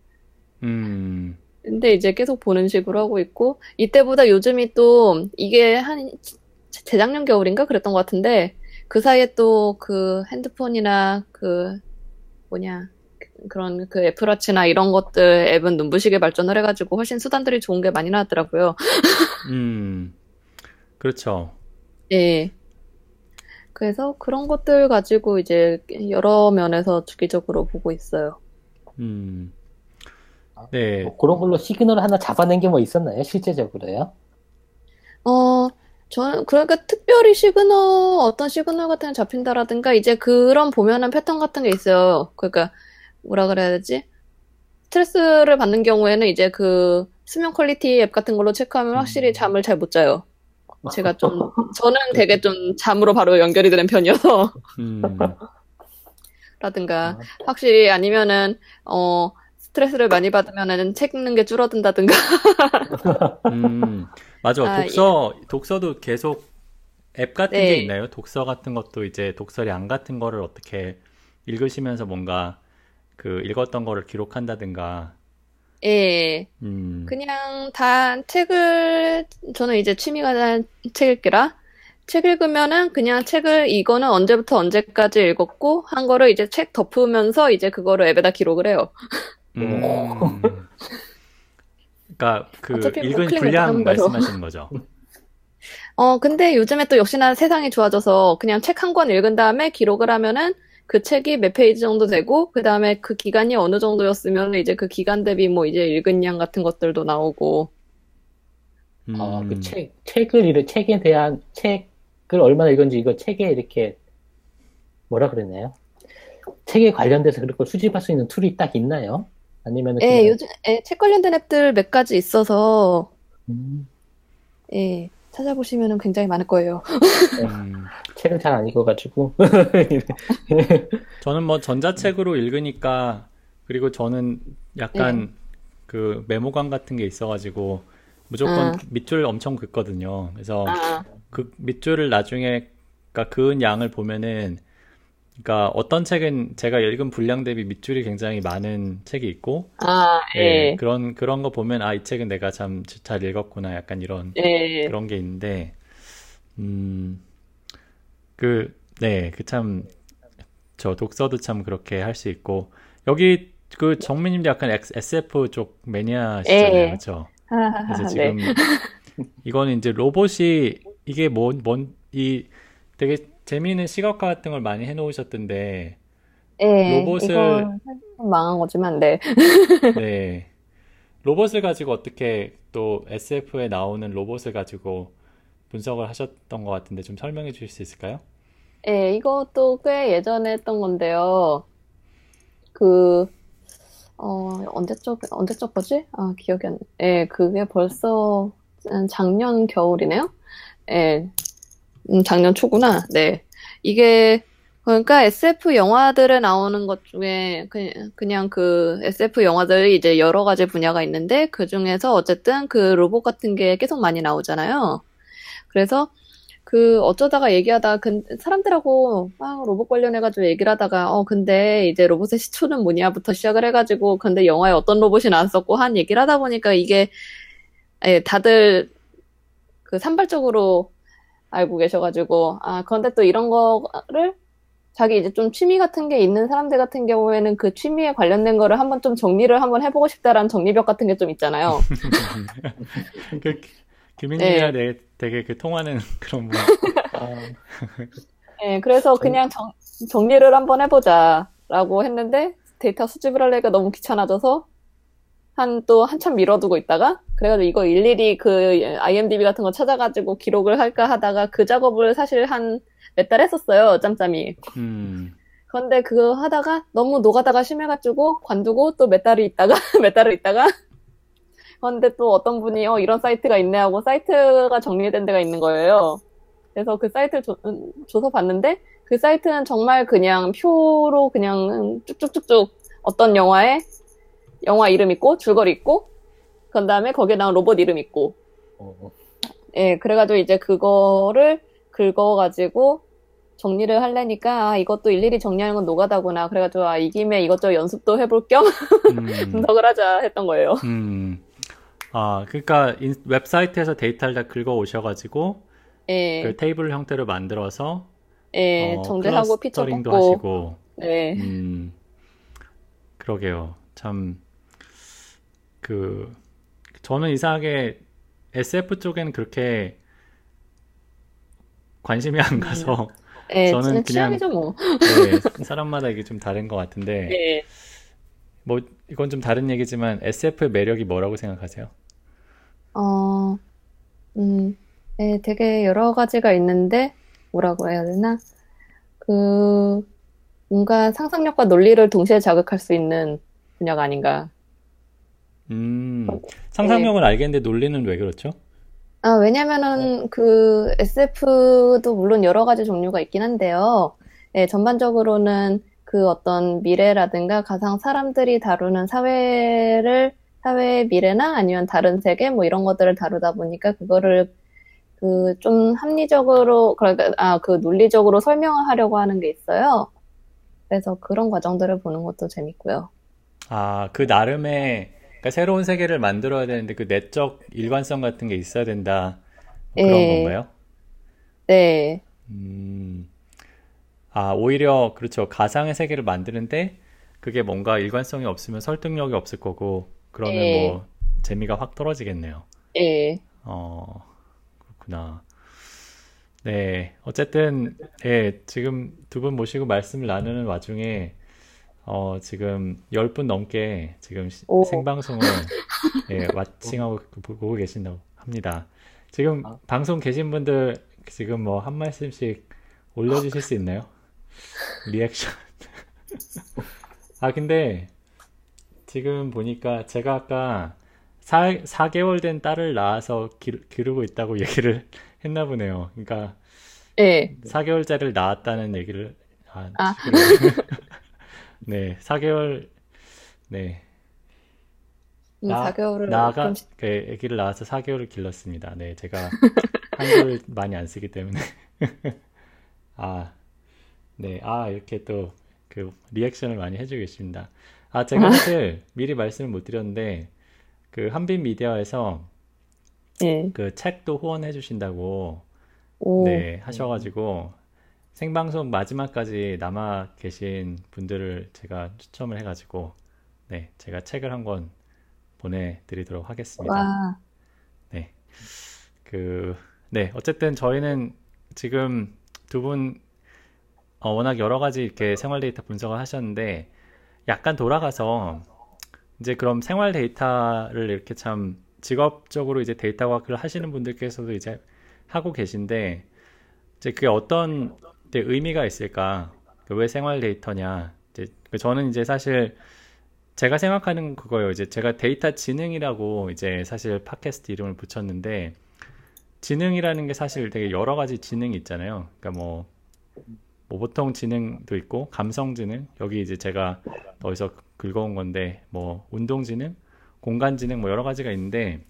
음, 근데 이제 계속 보는 식으로 하고 있고 이때보다 요즘이 또 이게 한 재작년 겨울인가 그랬던 것 같은데 그 사이에 또 그 핸드폰이나 그 뭐냐 그런 그 애플워치나 이런 것들 앱은 눈부시게 발전을 해가지고 훨씬 수단들이 좋은 게 많이 나왔더라고요. 음. 그렇죠. 예. 그래서 그런 것들 가지고 이제 여러 면에서 주기적으로 보고 있어요. 음. 네. 뭐 그런 걸로 시그널 하나 잡아낸 게 뭐 있었나요? 실제적으로요? 어, 저는, 그러니까 특별히 시그널, 어떤 시그널 같은 게 잡힌다라든가, 이제 그런 보면은 패턴 같은 게 있어요. 그러니까, 뭐라 그래야 되지? 스트레스를 받는 경우에는 이제 그 수면 quality 앱 같은 걸로 체크하면 확실히 음. 잠을 잘 못 자요. 제가 좀, 저는 되게 좀 잠으로 바로 연결이 되는 편이어서, 음. 라든가, 확실히 아니면은, 어, 스트레스를 많이 받으면은 책 읽는 게 줄어든다든가, 음. 맞아. 아, 독서, 독서도 계속 앱 같은 네. 게 있나요? 독서 같은 것도 이제 독서량 같은 거를 어떻게 읽으시면서 뭔가 그 읽었던 거를 기록한다든가. 예. 음. 그냥 다 책을 저는 이제 취미가 책 읽기라 책 읽으면은 그냥 책을 이거는 언제부터 언제까지 읽었고 한 거를 이제 책 덮으면서 이제 그거를 앱에다 기록을 해요. 음. 그러니까 그뭐 읽은 분량. 말씀하시는 거죠. 어 근데 요즘에 또 역시나 세상이 좋아져서 그냥 책 한 권 읽은 다음에 기록을 하면은 그 책이 몇 페이지 정도 되고 그 다음에 그 기간이 어느 정도였으면 이제 그 기간 대비 뭐 이제 읽은 양 같은 것들도 나오고 음. 아, 그 책, 책을, 이르- 책에 대한, 책을 얼마나 읽은지 이거 책에 이렇게, 뭐라 그러나요? 책에 관련돼서 그런 걸 수집할 수 있는 툴이 딱 있나요? 아니면 예 요즘 예, 책 관련된 앱들 몇 가지 있어서 음, 예 찾아보시면은 굉장히 많을 거예요. 음. 책을 잘 안 읽어가지고. 저는 뭐 전자책으로 읽으니까 그리고 저는 약간 그 메모관 같은 게 있어가지고 무조건 아. 밑줄 엄청 긋거든요. 그래서 아, 그 밑줄을 나중에 그러니까 그은 양을 보면은 그러니까 어떤 책은 제가 읽은 분량 대비 밑줄이 굉장히 많은 책이 있고 아, 예, 예, 그런 그런 거 보면 아 이 책은 내가 참 잘 읽었구나 약간 이런 예, 그런 게 있는데 음, 그, 네, 그 참, 저 독서도 참 그렇게 할 수 있고, 여기 그 정민님도 약간 SF 쪽 매니아시잖아요, 예. 그렇죠? 그래서 네. 지금 이거는 이제 로봇이 이게 뭔, 뭔, 이 되게 재미있는 시각화 같은 걸 많이 해놓으셨던데 예, 로봇을 망한 거지만, 네. 네 로봇을 가지고 어떻게 또 SF에 나오는 로봇을 가지고 분석을 하셨던 것 같은데 좀 설명해 주실 수 있을까요? 예, 이것도 꽤 예전에 했던 건데요. 그, 어, 언제적, 언제적 거지? 아, 기억이 안, 나. 예, 그게 벌써 작년 겨울이네요? 예, 음, 작년 초구나. 네. 이게, 그러니까 SF 영화들에 나오는 것 중에 그냥, 그냥 그 SF 영화들이 이제 여러 가지 분야가 있는데 그 중에서 어쨌든 그 로봇 같은 게 계속 많이 나오잖아요. 그래서 그 어쩌다가 얘기하다 근 사람들하고 막 로봇 관련해가지고 얘기를 하다가 어 근데 이제 로봇의 시초는 뭐냐부터 시작을 해가지고 근데 영화에 어떤 로봇이 나왔었고 한 얘기를 하다 보니까 이게 예, 다들 그 산발적으로 알고 계셔가지고 아 그런데 또 이런 거를 자기 이제 좀 취미 같은 게 있는 사람들 같은 경우에는 그 취미에 관련된 거를 한번 좀 정리를 한번 해보고 싶다라는 정리벽 같은 게 좀 있잖아요. 그 규민님이랑 네. 되게 그 통하는 그런 분. 네, 그래서 그냥 정, 정리를 한번 해보자라고 했는데 데이터 수집을 하려니까 너무 귀찮아져서 한 또 한참 미뤄두고 있다가 그래가지고 이거 일일이 그 IMDb 같은 거 찾아가지고 기록을 할까 하다가 그 작업을 사실 한 몇 달 했었어요 짬짬이. 음. 그런데 그거 하다가 너무 노가다가 심해가지고 관두고 또 몇 달을 있다가 몇 달을 있다가 그런데 또 어떤 분이 어 이런 사이트가 있네 하고 사이트가 정리된 데가 있는 거예요. 그래서 그 사이트를 조, 음, 줘서 봤는데 그 사이트는 정말 그냥 표로 그냥 쭉쭉쭉쭉 어떤 영화에 영화 이름 있고 줄거리 있고 그 다음에 거기에 나온 로봇 이름 있고 어. 예 그래가지고 이제 그거를 긁어가지고 정리를 하려니까 아, 이것도 일일이 정리하는 건 노가다구나 그래가지고 아, 이 김에 이것저것 연습도 해볼 겸 음. 분석을 하자 했던 거예요. 음. 아, 그러니까 인, 웹사이트에서 데이터를 다 긁어 오셔가지고 예. 그 테이블 형태로 만들어서 예, 어, 정제하고 피처 뽑고 하시고 네. 음, 그러게요. 참 그 저는 이상하게 SF 쪽에는 그렇게 관심이 안 가서 네, 저는 그냥 뭐. 네, 사람마다 이게 좀 다른 것 같은데 네. 뭐 이건 좀 다른 얘기지만 SF의 매력이 뭐라고 생각하세요? 어, 음, 네, 되게 여러 가지가 있는데, 뭐라고 해야 되나? 그, 뭔가 상상력과 논리를 동시에 자극할 수 있는 분야가 아닌가. 음, 상상력은 네. 알겠는데 논리는 왜 그렇죠? 아, 왜냐면은 그 SF도 물론 여러 가지 종류가 있긴 한데요. 예, 전반적으로는 그 어떤 미래라든가 가상 사람들이 다루는 사회를 사회의 미래나 아니면 다른 세계 뭐 이런 것들을 다루다 보니까 그거를 그 좀 합리적으로 그러니까 아그 논리적으로 설명을 하려고 하는 게 있어요. 그래서 그런 과정들을 보는 것도 재밌고요. 아, 그 나름의 그러니까 새로운 세계를 만들어야 되는데 그 내적 일관성 같은 게 있어야 된다. 뭐 그런 네. 건가요? 네. 음. 아, 오히려 그렇죠. 가상의 세계를 만드는데 그게 뭔가 일관성이 없으면 설득력이 없을 거고 그러면 예. 뭐 재미가 확 떨어지겠네요. 예. 어, 그렇구나. 네, 어쨌든 예, 지금 두 분 모시고 말씀을 나누는 와중에 어, 지금 10분 넘게 지금 오. 생방송을 예, 왓칭하고 보고 계신다고 합니다. 지금 아. 방송 계신 분들 지금 뭐 한 말씀씩 올려주실 수 있나요? 리액션. 아, 근데 지금 보니까 제가 아까 4, 4개월 된 딸을 낳아서 기, 기르고 있다고 얘기를 했나 보네요. 그러니까 네. 4개월짜리를 낳았다는 얘기를 아, 아. 네, 4개월 네. 음, 나, 4개월을 나가 그럼... 그 아기를 낳아서 4개월을 길렀습니다. 네, 제가 한글 많이 안 쓰기 때문에 아, 네, 아 이렇게 또 그 리액션을 많이 해주고 계십니다. 아, 제가 사실 미리 말씀을 못 드렸는데, 그 한빛 미디어에서 네. 그 책도 후원해 주신다고 네, 하셔가지고 생방송 마지막까지 남아 계신 분들을 제가 추첨을 해가지고 네, 제가 책을 한 권 보내드리도록 하겠습니다. 와. 네. 그, 네, 어쨌든 저희는 지금 두분 어, 워낙 여러 가지 이렇게 생활 데이터 분석을 하셨는데 약간 돌아가서 이제 그럼 생활 데이터를 이렇게 참 직업적으로 이제 데이터 과학을 하시는 분들께서도 이제 하고 계신데 이제 그게 어떤 의미가 있을까? 왜 생활 데이터냐? 이제 그 저는 이제 사실 제가 생각하는 그거예요. 이제 제가 데이터 지능이라고 이제 사실 팟캐스트 이름을 붙였는데 지능이라는 게 사실 되게 여러 가지 지능이 있잖아요. 그러니까 뭐, 뭐 보통 지능도 있고 감성 지능 여기 이제 제가 어디서 긁어온 건데 뭐 운동 지능, 공간 지능 뭐 여러 가지가 있는데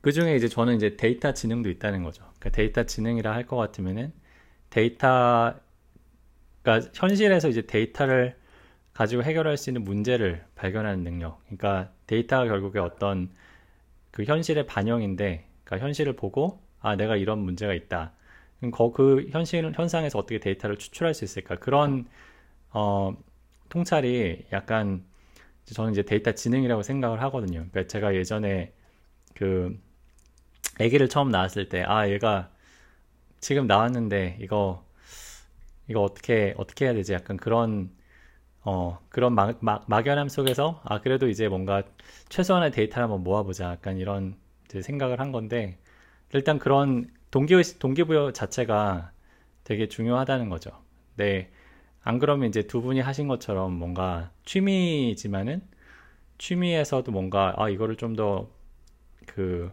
그 중에 이제 저는 이제 데이터 지능도 있다는 거죠. 그러니까 데이터 지능이라 할 것 같으면은 데이터 그러니까 현실에서 이제 데이터를 가지고 해결할 수 있는 문제를 발견하는 능력. 그러니까 데이터가 결국에 어떤 그 현실의 반영인데, 그러니까 현실을 보고 아 내가 이런 문제가 있다. 그, 그 현실 현상에서 어떻게 데이터를 추출할 수 있을까? 그런 어, 통찰이 약간 저는 이제 데이터 지능이라고 생각을 하거든요. 그러니까 제가 예전에 그 아기를 처음 낳았을 때 아 얘가 지금 나왔는데 이거 이거 어떻게 어떻게 해야 되지? 약간 그런 어, 그런 막, 막, 막연함 속에서, 아, 그래도 이제 뭔가 최소한의 데이터를 한번 모아보자. 약간 이런 생각을 한 건데, 일단 그런 동기의식, 동기부여 자체가 되게 중요하다는 거죠. 네. 안 그러면 이제 두 분이 하신 것처럼 뭔가 취미지만은 취미에서도 뭔가, 아, 이거를 좀 더 그,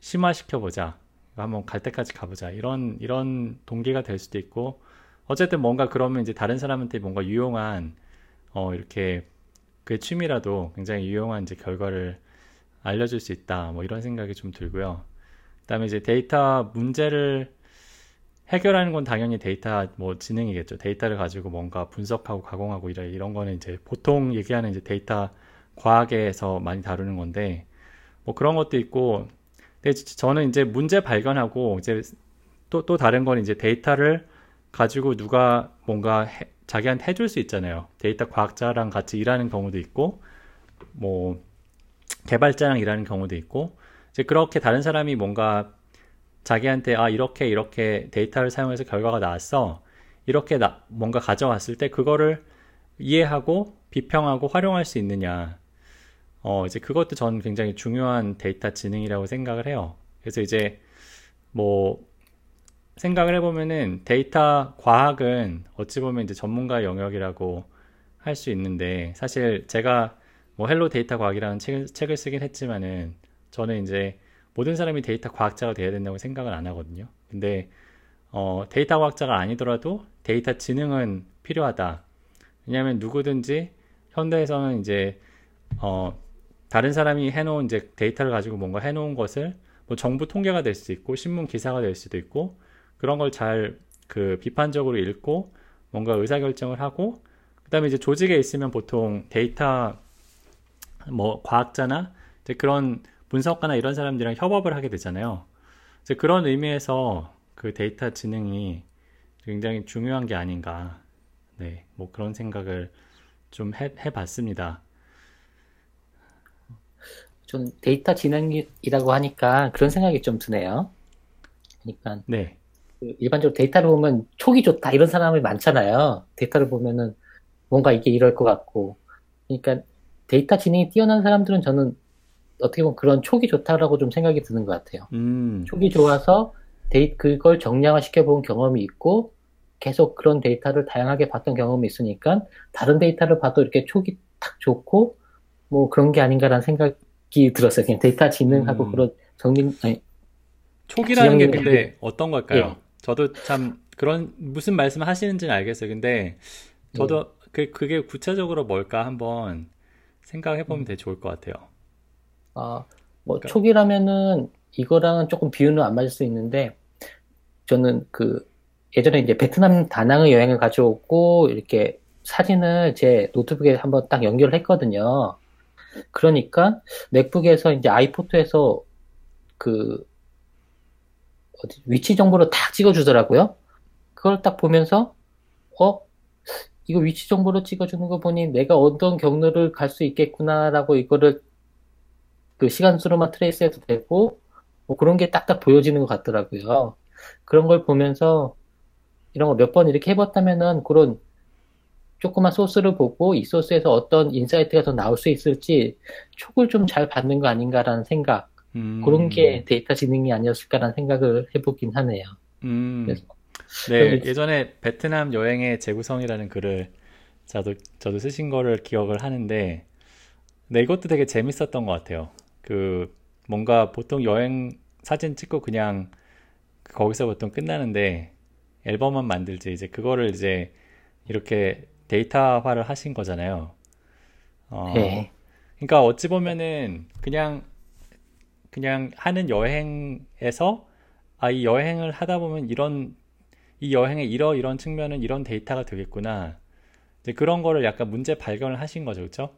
심화시켜 보자. 한번 갈 때까지 가보자. 이런, 이런 동기가 될 수도 있고, 어쨌든 뭔가 그러면 이제 다른 사람한테 뭔가 유용한 어 이렇게 그 취미라도 굉장히 유용한 이제 결과를 알려줄 수 있다. 뭐 이런 생각이 좀 들고요. 그다음에 이제 데이터 문제를 해결하는 건 당연히 데이터 뭐 지능이겠죠. 데이터를 가지고 뭔가 분석하고 가공하고 이런 이런 거는 이제 보통 얘기하는 이제 데이터 과학에서 많이 다루는 건데 뭐 그런 것도 있고 저는 이제 문제 발견하고 이제 또 또 다른 건 이제 데이터를 가지고 누가 뭔가 해, 자기한테 해줄 수 있잖아요. 데이터 과학자랑 같이 일하는 경우도 있고, 뭐, 개발자랑 일하는 경우도 있고, 이제 그렇게 다른 사람이 뭔가 자기한테, 아, 이렇게, 이렇게 데이터를 사용해서 결과가 나왔어. 이렇게 나, 뭔가 가져왔을 때 그거를 이해하고 비평하고 활용할 수 있느냐. 어, 이제 그것도 저는 굉장히 중요한 데이터 지능이라고 생각을 해요. 그래서 이제 뭐 생각을 해보면은 데이터 과학은 어찌 보면 이제 전문가 영역이라고 할 수 있는데 사실 제가 뭐 헬로 데이터 과학이라는 책을, 책을 쓰긴 했지만은 저는 이제 모든 사람이 데이터 과학자가 돼야 된다고 생각을 안 하거든요. 근데 어, 데이터 과학자가 아니더라도 데이터 지능은 필요하다. 왜냐하면 누구든지 현대에서는 이제 어, 다른 사람이 해놓은 이제 데이터를 가지고 뭔가 해놓은 것을 뭐 정부 통계가 될 수도 있고 신문 기사가 될 수도 있고 그런 걸 잘 그 비판적으로 읽고 뭔가 의사결정을 하고 그다음에 이제 조직에 있으면 보통 데이터 뭐 과학자나 이제 그런 분석가나 이런 사람들이랑 협업을 하게 되잖아요. 이제 그런 의미에서 그 데이터 지능이 굉장히 중요한 게 아닌가. 네, 뭐 그런 생각을 좀 해, 해봤습니다. 좀 데이터 지능이라고 하니까 그런 생각이 좀 드네요. 그러니까 네. 그 일반적으로 데이터를 보면 촉이 좋다 이런 사람이 많잖아요. 데이터를 보면은 뭔가 이게 이럴 것 같고. 그러니까 데이터 지능이 뛰어난 사람들은 저는 어떻게 보면 그런 촉이 좋다라고 좀 생각이 드는 것 같아요. 음. 촉이 좋아서 데이 그걸 정량화 시켜본 경험이 있고 계속 그런 데이터를 다양하게 봤던 경험이 있으니까 다른 데이터를 봐도 이렇게 촉이 탁 좋고 뭐 그런 게 아닌가라는 생각 이 들었어요. 그냥 데이터 지능하고 음. 그런 정리 아니 촉이라는 게 근데 어떤 걸까요? 예. 저도 참 그런 무슨 말씀 하시는지는 알겠어요. 근데 저도 네. 그 그게 구체적으로 뭘까 한번 생각해 보면 음. 되게 좋을 것 같아요. 아, 뭐 그러니까. 촉이라면은 이거랑은 조금 비유는 안 맞을 수 있는데 저는 그 예전에 이제 베트남 다낭의 여행을 가져오고 이렇게 사진을 제 노트북에 한번 딱 연결을 했거든요. 그러니까 맥북에서 이제 아이포토에서 그 어디 위치 정보를 딱 찍어주더라고요. 그걸 딱 보면서 어 이거 위치 정보를 찍어주는 거 보니 내가 어떤 경로를 갈 수 있겠구나라고 이거를 그 시간수로만 trace해도 되고 뭐 그런 게 딱딱 보여지는 것 같더라고요. 그런 걸 보면서 이런 거 몇 번 이렇게 해봤다면은 그런 조그만 소스를 보고 이 소스에서 어떤 insight가 더 나올 수 있을지 촉을 좀 잘 받는 거 아닌가라는 생각 음. 그런 게 데이터 지능이 아니었을까라는 생각을 해보긴 하네요. 음. 그래서 네, 예전에 베트남 여행의 재구성이라는 글을 저도, 저도 쓰신 거를 기억을 하는데, 네, 이것도 되게 재밌었던 것 같아요. 그, 뭔가 보통 여행 사진 찍고 그냥 거기서 보통 끝나는데, 앨범만 만들지, 이제 그거를 이제 이렇게 데이터화를 하신 거잖아요. 어, 네. 그러니까 어찌 보면은 그냥 그냥 하는 여행에서 아, 이 여행을 하다 보면 이런 이 여행의 이러 이런 측면은 이런 데이터가 되겠구나. 이제 그런 거를 약간 문제 발견을 하신 거죠, 그렇죠?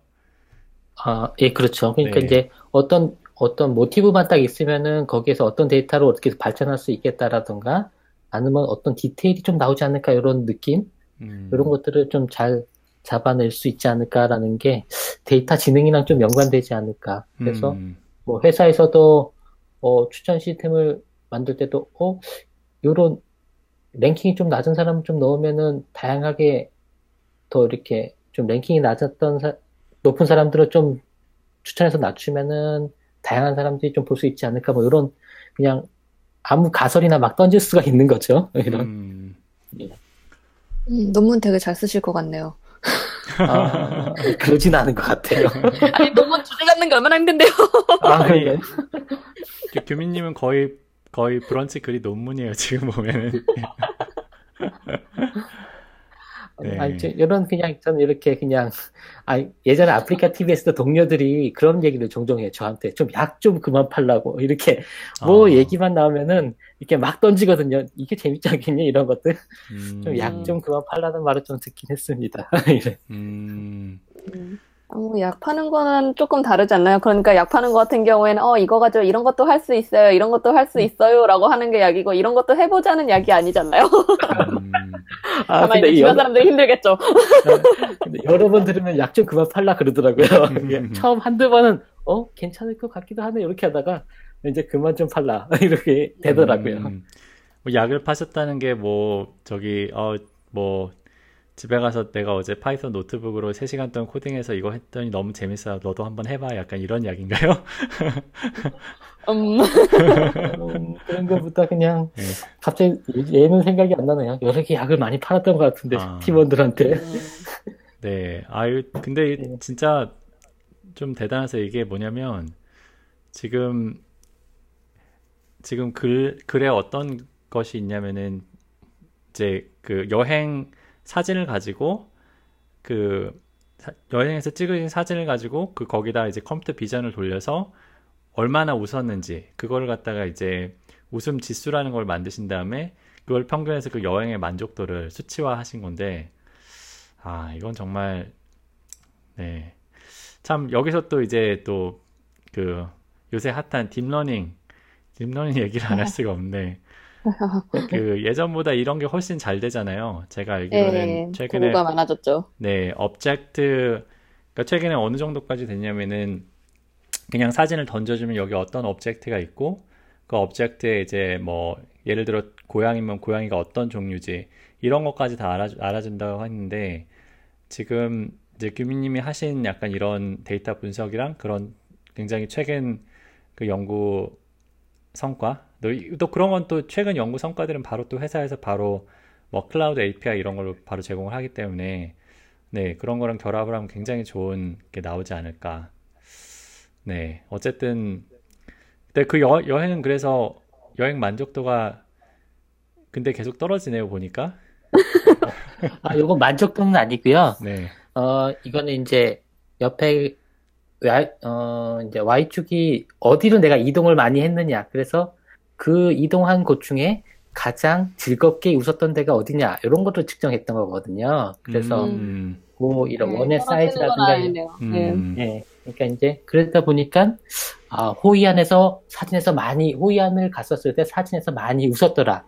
아, 예, 그렇죠. 그러니까 네. 이제 어떤, 어떤 모티브만 딱 있으면은 거기에서 어떤 데이터를 어떻게 발전할 수 있겠다라던가 아니면 어떤 디테일이 좀 나오지 않을까 이런 느낌? 음, 이런 것들을 좀 잘 잡아낼 수 있지 않을까라는 게 데이터 지능이랑 좀 연관되지 않을까. 그래서 음, 뭐 회사에서도 어, 추천 시스템을 만들 때도 어, 요런 랭킹이 좀 낮은 사람을 좀 넣으면은 다양하게 더 이렇게 좀 랭킹이 낮았던 사- 높은 사람들을 좀 추천해서 낮추면은 다양한 사람들이 좀 볼 수 있지 않을까. 뭐 이런 그냥 아무 가설이나 막 던질 수가 있는 거죠. 이런. 음, 음, 논문 되게 잘 쓰실 것 같네요. 아, 그러진 않은 것 같아요. 아니, 논문 주제 잡는 게 얼마나 힘든데요. 아? 그 규민님은 거의 거의 브런치 글이 논문이에요, 지금 보면은. 네. 아니, 저, 이런 그냥 저는 이렇게 그냥 아 예전에 아프리카 TV에서도 동료들이 그런 얘기를 종종 해요. 저한테 좀 약좀 그만 팔라고. 이렇게 뭐 어, 얘기만 나오면은 이렇게 막 던지거든요. 이게 재밌지 않겠니 이런 것들. 음, 좀약좀 그만 팔라는 말을 좀 듣긴 했습니다. 이래. 음, 음. 어, 약 파는 거는 조금 다르지 않나요? 그러니까 약 파는 거 같은 경우에는 어 이거 가지고 이런 것도 할 수 있어요, 이런 것도 할 수 있어요라고 하는 게 약이고 이런 것도 해보자는 약이 아니잖아요. 음, 아 다만 근데, 이제 이 주변 여러, 사람들이 힘들겠죠. 근데 여러 번 들으면 약 좀 그만 팔라 그러더라고요. 이게 처음 한두 번은 어 괜찮을 것 같기도 하네 이렇게 하다가 이제 그만 좀 팔라. 이렇게 되더라고요. 음, 뭐 약을 파셨다는 게 뭐 저기 어뭐 집에 가서 내가 어제 Python 노트북으로 3시간 동안 코딩해서 이거 했더니 너무 재밌어. 너도 한번 해봐. 약간 이런 약인가요? 음, 음, 그런 것보다 그냥 네. 갑자기 얘는 생각이 안 나네요 여러 개 약을 많이 팔았던 것 같은데 아. 팀원들한테 네. 아유, 근데 네. 진짜 좀 대단해서 이게 뭐냐면 지금 지금 글 글에 어떤 것이 있냐면은 이제 그 여행 사진을 가지고 그 사- 여행에서 찍으신 사진을 가지고 그 거기다 이제 컴퓨터 비전을 돌려서 얼마나 웃었는지 그거를 갖다가 이제 웃음 지수라는 걸 만드신 다음에 그걸 평균해서 그 여행의 만족도를 수치화 하신 건데 아 이건 정말 네. 참 여기서 또 이제 또 그 요새 hot한 deep learning deep learning 얘기를 안 할 수가 없네 그 예전보다 이런 게 훨씬 잘 되잖아요 제가 알기로는 네, 최근에 연구가 많아졌죠. 네, object, 그러니까 최근에 어느 정도까지 됐냐면은 그냥 사진을 던져주면 여기 어떤 object가 있고 그 object에 이제 뭐 예를 들어 고양이면 고양이가 어떤 종류지 이런 것까지 다 알아, 알아준다고 했는데 지금 이제 규민님이 하신 약간 이런 데이터 분석이랑 그런 굉장히 최근 그 연구 성과 또, 이- 또 그런 건 또 최근 연구 성과들은 바로 또 회사에서 바로 뭐 클라우드 API 이런 걸로 바로 제공을 하기 때문에 네 그런 거랑 결합을 하면 굉장히 좋은 게 나오지 않을까. 네 어쨌든 근데 그 여, 여행은 그래서 여행 만족도가 근데 계속 떨어지네요 보니까. 아 이건 만족도는 아니고요. 네. 어, 이거는 이제 옆에 Y, 어, 이제 Y축이 어디로 내가 이동을 많이 했느냐. 그래서 그 이동한 곳 중에 가장 즐겁게 웃었던 데가 어디냐. 이런 것도 측정했던 거거든요. 그래서 음, 뭐 이런 원의 네, 건 사이즈라든가 아니네요. 네. 음, 예. 그러니까 이제 그러다 보니까 아, 호이안에서 사진에서 많이 호이안을 갔었을 때 사진에서 많이 웃었더라.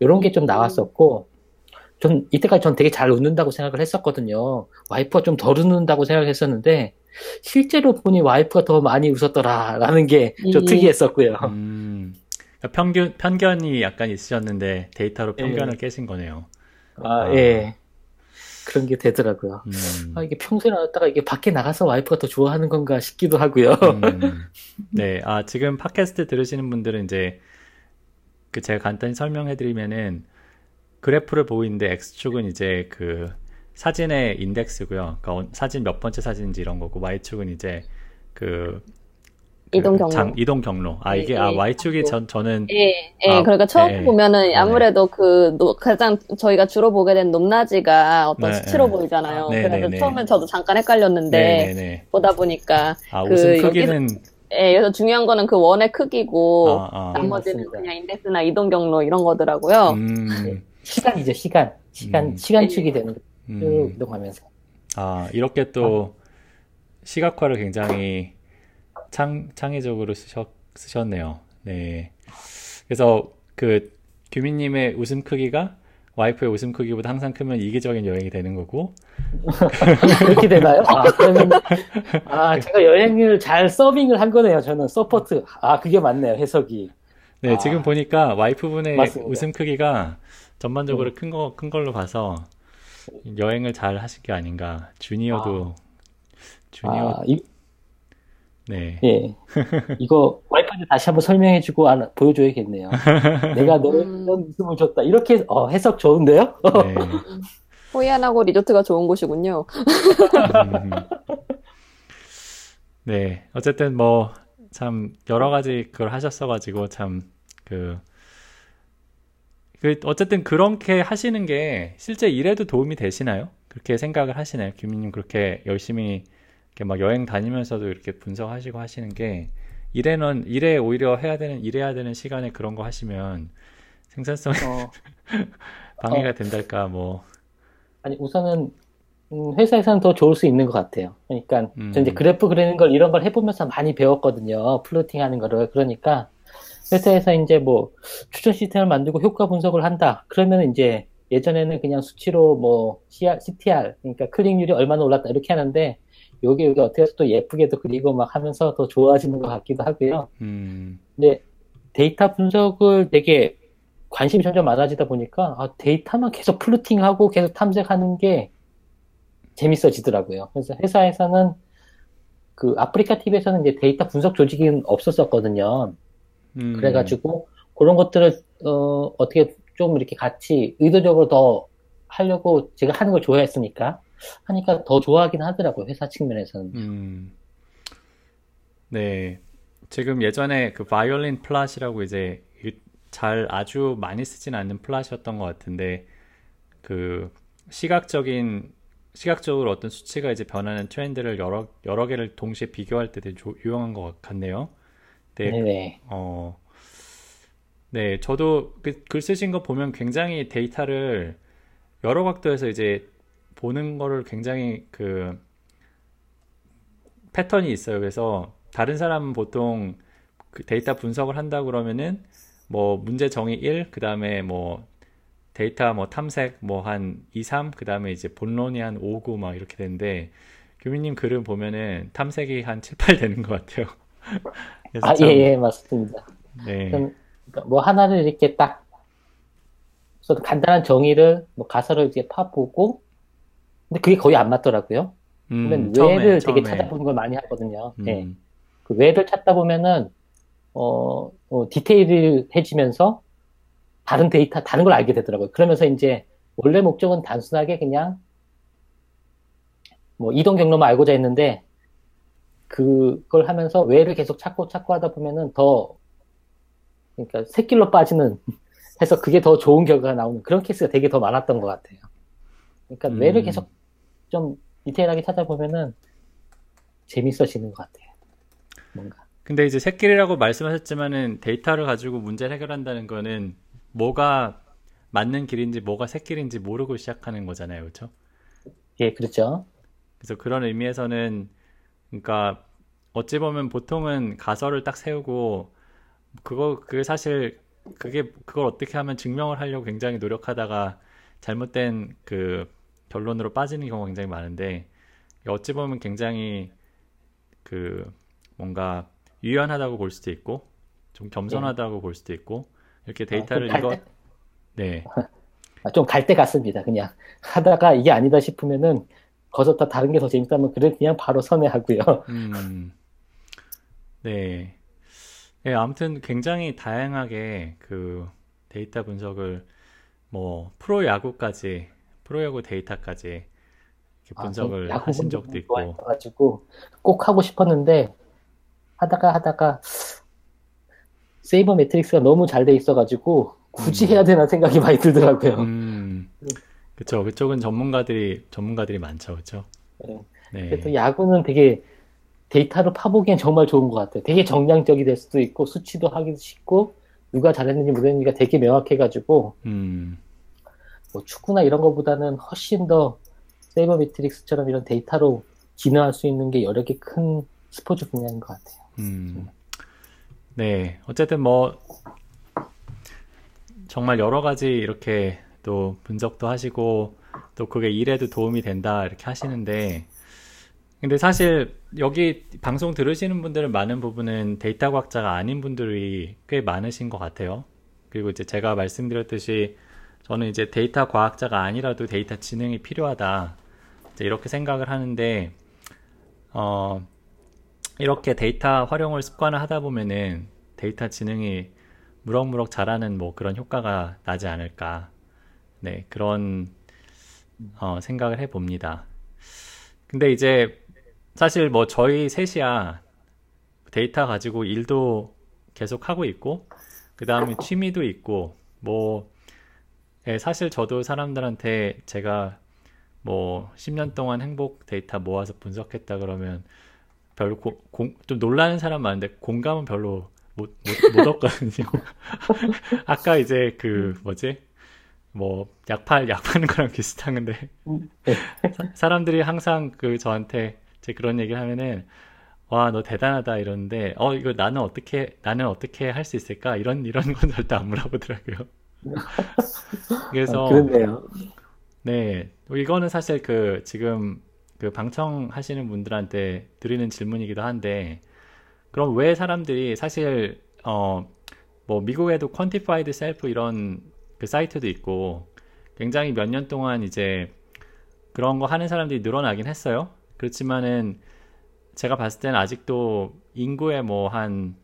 이런 게 좀 나왔었고 전 이때까지 전 되게 잘 웃는다고 생각을 했었거든요. 와이프가 좀 덜 웃는다고 생각했었는데 실제로 보니 와이프가 더 많이 웃었더라라는 게좀 음. 특이했었고요. 음. 그러니까 편견 편견이 약간 있으셨는데 데이터로 네. 편견을 깨신 거네요. 아, 아. 예. 그런 게 되더라고요. 음. 아, 이게 평소에 나왔다가 이게 밖에 나가서 와이프가 더 좋아하는 건가 싶기도 하고요. 음. 네, 아, 지금 팟캐스트 들으시는 분들은 이제 그 제가 간단히 설명해 드리면은 그래프를 보고 있는데 X축은 이제 그 사진의 인덱스고요. 그러니까 사진 몇 번째 사진인지 이런 거고 Y축은 이제 그 이동 경로. 장, 이동 경로. 아, 이게, 예, 아, 예. Y축이 전, 저는. 예, 예. 아, 그러니까 처음 예, 보면은 예. 아무래도 그, 노, 가장 저희가 주로 보게 된 높낮이가 어떤 네, 수치로 네. 보이잖아요. 아, 네, 그래서 네, 처음에 저도 잠깐 헷갈렸는데, 네, 네, 보다 보니까. 아, 그, 웃음 크기는. 여기, 예, 그래서 중요한 거는 그 원의 크기고, 아, 아. 나머지는 그냥 인덱스나 이동 경로 이런 거더라고요. 음. 시간이죠, 시간. 시간, 음. 시간축이 되는 음. 쭉 이동하면서. 아, 이렇게 또 시각화를 굉장히 창, 창의적으로 쓰셨, 쓰셨네요. 네. 그래서 그 규민님의 웃음 크기가 와이프의 웃음 크기보다 항상 크면 이기적인 여행이 되는 거고. 그렇게 되나요? 아, 그러면, 아, 제가 여행을 잘 서빙을 한 거네요. 저는 support. 아, 그게 맞네요. 해석이. 네, 아, 지금 보니까 와이프분의 맞습니다. 웃음 크기가 전반적으로 음. 큰 거, 큰 걸로 봐서 여행을 잘 하신 게 아닌가. 주니어도, 아, 주니어. 아, 이, 네. 예. 이거 와이프한테 다시 한번 설명해주고 아, 보여줘야겠네요. 내가 음. 웃음을 줬다. 이렇게 어, 해석 좋은데요? 네. 호이안하고 리조트가 좋은 곳이군요. 음. 네. 어쨌든 뭐 참 여러 가지 그걸 하셨어가지고 참그 그 어쨌든 그렇게 하시는 게 실제 일에도 도움이 되시나요? 그렇게 생각을 하시나요? 규민님 그렇게 열심히 이렇게 막 여행 다니면서도 이렇게 분석하시고 하시는 게 일에는 일에 오히려 해야 되는 일해야 되는 시간에 그런 거 하시면 생산성이 어. 방해가 어. 된달까 뭐 아니 우선은 음, 회사에서는 더 좋을 수 있는 것 같아요. 그러니까 음. 저 이제 그래프 그리는 걸 이런 걸 해보면서 많이 배웠거든요. plotting 하는 거를 그러니까 회사에서 이제 뭐 추천 시스템을 만들고 효과 분석을 한다. 그러면 이제 예전에는 그냥 수치로 뭐 CTR 그러니까 클릭률이 얼마나 올랐다 이렇게 하는데 여기 여기 어떻게 해서 또 예쁘게도 그리고 막 하면서 더 좋아지는 것 같기도 하고요. 음. 근데 데이터 분석을 되게 관심이 점점 많아지다 보니까 아, 데이터만 계속 plotting하고 계속 탐색하는 게 재밌어지더라고요. 그래서 회사에서는 그 아프리카 TV에서는 이제 데이터 분석 조직이 없었었거든요. 음. 그래가지고 그런 것들을 어, 어떻게 좀 이렇게 같이 의도적으로 더 하려고 제가 하는 걸 좋아했으니까 하니까 더 좋아하긴 하더라고요. 회사 측면에서는. 음. 네. 지금 예전에 그 violin plot이라고 이제 잘 아주 많이 쓰진 않는 plot이었던 것 같은데 그 시각적인 시각적으로 어떤 수치가 이제 변하는 트렌드를 여러 여러 개를 동시에 비교할 때 되게 조, 유용한 것 같네요. 네. 네. 어. 네, 저도 그 글 쓰신 거 보면 굉장히 데이터를 여러 각도에서 이제 보는 거를 굉장히 그 패턴이 있어요. 그래서 다른 사람은 보통 그 데이터 분석을 한다 그러면은 뭐 문제 정의 1, 그 다음에 뭐 데이터 뭐 탐색 뭐 한 2, 3, 그 다음에 이제 본론이 한 5, 9 막 이렇게 되는데 교민님 글을 보면은 탐색이 한 7, 8 되는 것 같아요. 아, 참... 예, 예, 맞습니다. 네. 그러니까 뭐 하나를 이렇게 딱, 간단한 정의를 뭐 가설을 이제 파보고, 근데 그게 거의 안 맞더라고요. 음, 그러면 왜를 처음에, 되게 처음에. 찾아보는 걸 많이 하거든요. 음. 네. 그 왜를 찾다 보면은 어, 어 디테일해지면서 다른 데이터 다른 걸 알게 되더라고요. 그러면서 이제 원래 목적은 단순하게 그냥 뭐 이동 경로만 알고자 했는데 그걸 하면서 왜를 계속 찾고 찾고 하다 보면은 더 그러니까 샛길로 빠지는 해서 그게 더 좋은 결과가 나오는 그런 케이스가 되게 더 많았던 것 같아요. 그러니까 음. 뇌를 계속 좀 디테일하게 찾아보면은 재밌어지는 것 같아요. 뭔가. 근데 이제 새끼리라고 말씀하셨지만은 데이터를 가지고 문제를 해결한다는 거는 뭐가 맞는 길인지 뭐가 새끼인지 모르고 시작하는 거잖아요. 그렇죠? 예, 그렇죠. 그래서 그런 의미에서는 그러니까 어찌 보면 보통은 가설을 딱 세우고 그거 그게 사실 그게 그걸 어떻게 하면 증명을 하려고 굉장히 노력하다가 잘못된 그 결론으로 빠지는 경우가 굉장히 많은데 어찌 보면 굉장히 그 뭔가 유연하다고 볼 수도 있고 좀 겸손하다고 네. 볼 수도 있고 이렇게 데이터를 아, 이거 네 좀 갈 때 갔습니다. 그냥 하다가 이게 아니다 싶으면은 거기서 다른 게 더 재밌다면 그래 그냥 바로 선회하고요. 음. 네. 네, 아무튼 굉장히 다양하게 그 데이터 분석을 뭐 프로 야구까지 프로야구 데이터까지 아, 분석을 아, 하신 적도 있고 가지고 꼭 하고 싶었는데 하다가 하다가 sabermetrics가 너무 잘 돼 있어가지고 굳이 음. 해야 되나 생각이 많이 들더라고요. 음. 그쵸. 그쪽은 전문가들이, 전문가들이 많죠. 그쵸. 네. 네. 그래서 야구는 되게 데이터로 파보기엔 정말 좋은 것 같아요. 되게 정량적이 될 수도 있고, 수치도 하기도 쉽고, 누가 잘했는지 못했는지가 되게 명확해가지고, 음. 뭐 축구나 이런 것보다는 훨씬 더 세이버 매트릭스처럼 이런 데이터로 진화할 수 있는 게 여러 개 큰 스포츠 분야인 것 같아요. 음. 네. 어쨌든 뭐, 정말 여러 가지 이렇게 또 분석도 하시고 또 그게 일에도 도움이 된다 이렇게 하시는데 근데 사실 여기 방송 들으시는 분들은 많은 부분은 데이터 과학자가 아닌 분들이 꽤 많으신 것 같아요. 그리고 이제 제가 말씀드렸듯이 저는 이제 데이터 과학자가 아니라도 데이터 지능이 필요하다. 이렇게 생각을 하는데, 어, 이렇게 데이터 활용을 습관을 하다 보면은 데이터 지능이 무럭무럭 자라는 뭐 그런 효과가 나지 않을까. 네, 그런 어, 생각을 해 봅니다. 근데 이제 사실 뭐 저희 셋이야 데이터 가지고 일도 계속 하고 있고 그 다음에 취미도 있고 뭐 예, 사실 저도 사람들한테 제가 뭐 10년 동안 행복 데이터 모아서 분석했다 그러면 별로 고, 공, 좀 놀라는 사람 많은데 공감은 별로 못, 못, 못 얻거든요. 아까 이제 그 뭐지 뭐 약팔 약 파는 거랑 비슷한 건데 사, 람들이 항상 그 저한테 제 그런 얘기를 하면은 와 너 대단하다 이러는데 어 이거 나는 어떻게 나는 어떻게 할 수 있을까 이런 이런 건 절대 안 물어보더라고요. 그래서 아, 그렇네요. 네 이거는 사실 그 지금 그 방청하시는 분들한테 드리는 질문이기도 한데 그럼 왜 사람들이 사실 어 뭐 미국에도 Quantified Self 이런 그 사이트도 있고 굉장히 몇 년 동안 이제 그런 거 하는 사람들이 늘어나긴 했어요. 그렇지만은 제가 봤을 때는 아직도 인구의 뭐 한,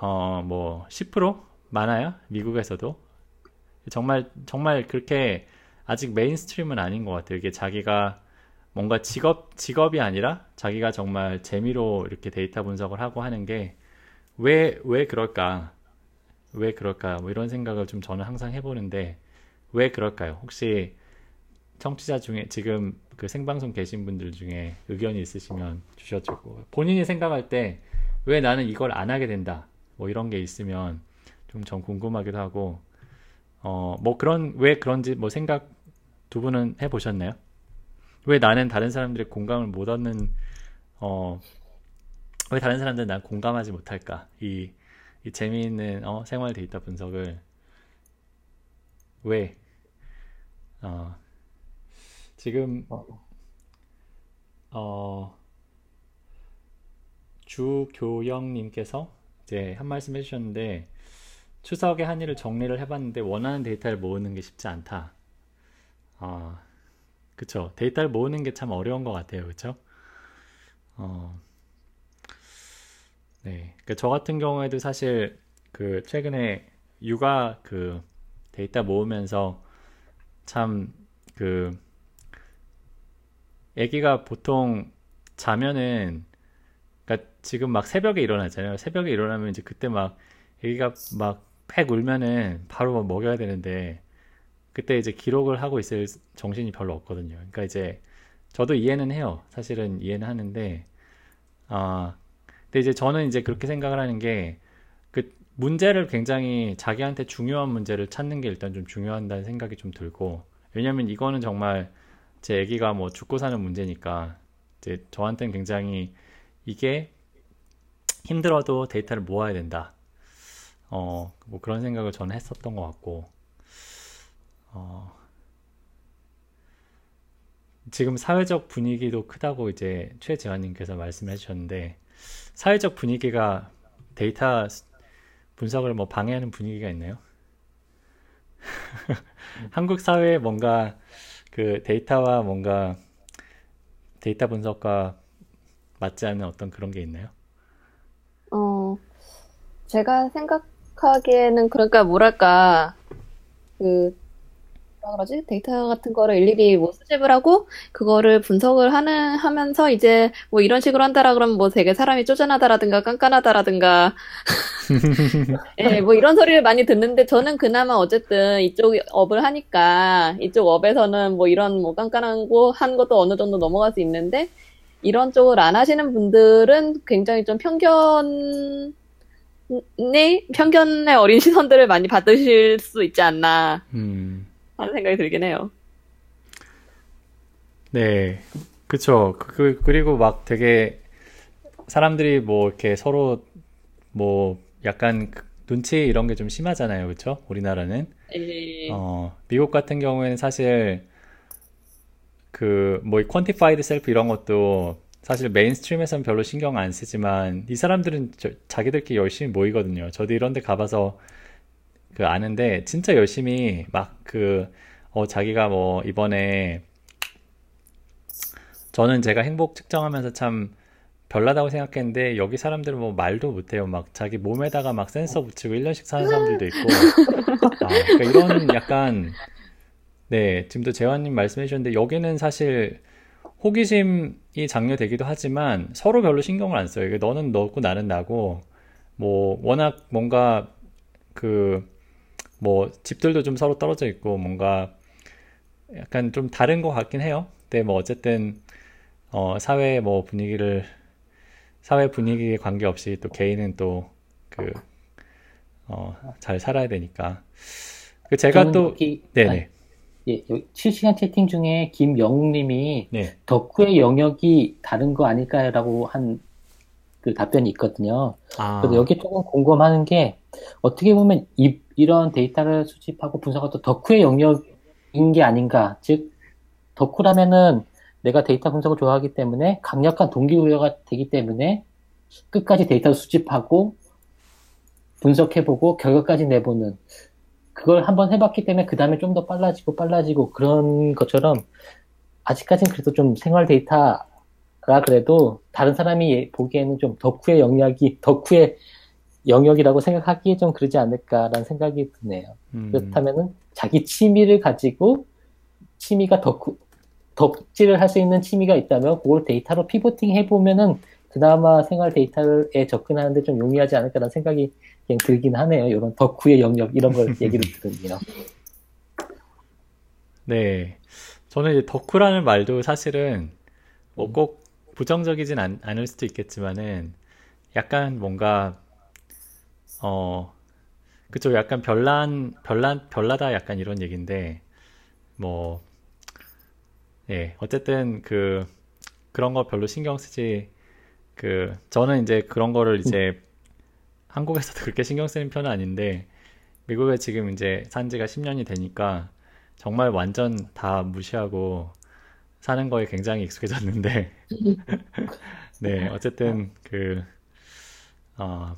어, 뭐 10% 많아요. 미국에서도. 정말, 정말 그렇게 아직 mainstream은 아닌 것 같아요. 이게 자기가 뭔가 직업, 직업이 아니라 자기가 정말 재미로 이렇게 데이터 분석을 하고 하는 게 왜, 왜 그럴까? 왜 그럴까? 뭐 이런 생각을 좀 저는 항상 해보는데 왜 그럴까요? 혹시 청취자 중에 지금 그 생방송 계신 분들 중에 의견이 있으시면 주셔주고 본인이 생각할 때 왜 나는 이걸 안 하게 된다 뭐 이런 게 있으면 좀 전 궁금하기도 하고 어 뭐 그런 왜 그런지 뭐 생각 두 분은 해보셨나요? 왜 나는 다른 사람들의 공감을 못 얻는 어 왜 다른 사람들은 난 공감하지 못할까 이, 이 재미있는 어, 생활 데이터 분석을 왜 어, 지금 어, 어 주교영님께서 이제 한 말씀 해주셨는데 추석에 한 일을 정리를 해봤는데 원하는 데이터를 모으는 게 쉽지 않다. 아, 그쵸. 데이터를 모으는 게 참 어려운 것 같아요. 그쵸? 어, 네. 그 저 같은 경우에도 사실 그 최근에 육아 그 데이터 모으면서 참 그 아기가 보통 자면은 그러니까 지금 막 새벽에 일어나잖아요. 새벽에 일어나면 이제 그때 막 아기가 막 팩 울면은 바로 막 먹여야 되는데 그때 이제 기록을 하고 있을 정신이 별로 없거든요. 그러니까 이제 저도 이해는 해요. 사실은 이해는 하는데 아 근데 이제 저는 이제 그렇게 생각을 하는 게 그 문제를 굉장히 자기한테 중요한 문제를 찾는 게 일단 좀 중요하다는 생각이 좀 들고 왜냐면 이거는 정말 제 아기가 뭐 죽고 사는 문제니까 이제 저한테는 굉장히 이게 힘들어도 데이터를 모아야 된다. 어, 뭐 그런 생각을 저는 했었던 것 같고, 어, 지금 사회적 분위기도 크다고 이제 최재환님께서 말씀해 주셨는데, 사회적 분위기가 데이터 분석을 뭐 방해하는 분위기가 있나요? 한국 사회에 뭔가 그 데이터와 뭔가 데이터 분석과 맞지 않는 어떤 그런 게 있나요? 어, 제가 생각 하기에는 그러니까 뭐랄까 그 뭐라 그러지? 데이터 같은 거를 일일이 뭐 수집을 하고 그거를 분석을 하는 하면서 이제 뭐 이런 식으로 한다라 그러면 뭐 되게 사람이 쪼잔하다라든가 깐깐하다라든가 예, 뭐 이런 소리를 많이 듣는데 저는 그나마 어쨌든 이쪽 업을 하니까 이쪽 업에서는 뭐 이런 뭐 깐깐한 거 한 것도 어느 정도 넘어갈 수 있는데 이런 쪽을 안 하시는 분들은 굉장히 좀 편견 네 편견의 어린 시선들을 많이 받으실 수 있지 않나 음, 하는 생각이 들긴 해요. 네, 그쵸. 그, 그- 그리고 막 되게 사람들이 뭐 이렇게 서로 뭐 약간 그 눈치 이런 게 좀 심하잖아요. 그쵸? 우리나라는. 예. 어, 미국 같은 경우에는 사실 그뭐 Quantified Self 이런 것도 사실 mainstream에서는 별로 신경 안 쓰지만 이 사람들은 저- 자기들끼리 열심히 모이거든요. 저도 이런 데 가봐서 그 아는데 진짜 열심히 막그 어, 자기가 뭐 이번에 저는 제가 행복 측정하면서 참 별나다고 생각했는데 여기 사람들은 뭐 말도 못해요. 막 자기 몸에다가 막 센서 붙이고 1년씩 사는 사람들도 있고 아, 그러니까 이런 약간 네, 지금도 재환님 말씀해 주셨는데 여기는 사실 호기심이 장려되기도 하지만 서로 별로 신경을 안 써요. 이게 너는 너고 나는 나고 뭐 워낙 뭔가 그 뭐 집들도 좀 서로 떨어져 있고 뭔가 약간 좀 다른 것 같긴 해요. 근데 뭐 어쨌든 어 사회 뭐 분위기를 사회 분위기에 관계없이 또 개인은 또 그 어 잘 살아야 되니까 그 제가 또 네네 예, 여 기 실시간 채팅 중에 김영웅님이 네 덕후의 영역이 다른 거 아닐까요라고 한 그 답변이 있거든요. 아, 그래서 여기 조금 궁금한 게 어떻게 보면 이, 이런 데이터를 수집하고 분석하도 덕후의 영역인 게 아닌가. 즉 덕후라면은 내가 데이터 분석을 좋아하기 때문에 강력한 동기부여가 되기 때문에 끝까지 데이터를 수집하고 분석해보고 결과까지 내보는 그걸 한번 해봤기 때문에 그 다음에 좀 더 빨라지고 빨라지고 그런 것처럼 아직까지는 그래도 좀 생활 데이터라 그래도 다른 사람이 보기에는 좀 덕후의 영역이 덕후의 영역이라고 생각하기에 좀 그러지 않을까라는 생각이 드네요. 음, 그렇다면은 자기 취미를 가지고 취미가 덕후 덕질을 할 수 있는 취미가 있다면 그걸 데이터로 피보팅 해보면은 그나마 생활 데이터에 접근하는데 좀 용이하지 않을까라는 생각이 그냥 들긴 하네요. 이런 덕후의 영역 이런 걸 얘기를 들으면. 네. 저는 이제 덕후라는 말도 사실은 뭐 꼭 부정적이진 않, 않을 수도 있겠지만은 약간 뭔가 어 그쪽 약간 별난 별난 별나다 약간 이런 얘기인데 뭐 예, 어쨌든 그 그런 거 별로 신경 쓰지 그 저는 이제 그런 거를 이제 한국에서도 그렇게 신경 쓰는 편은 아닌데 미국에 지금 이제 산 지가 10년이 되니까 정말 완전 다 무시하고 사는 거에 굉장히 익숙해졌는데 네, 어쨌든 그 어,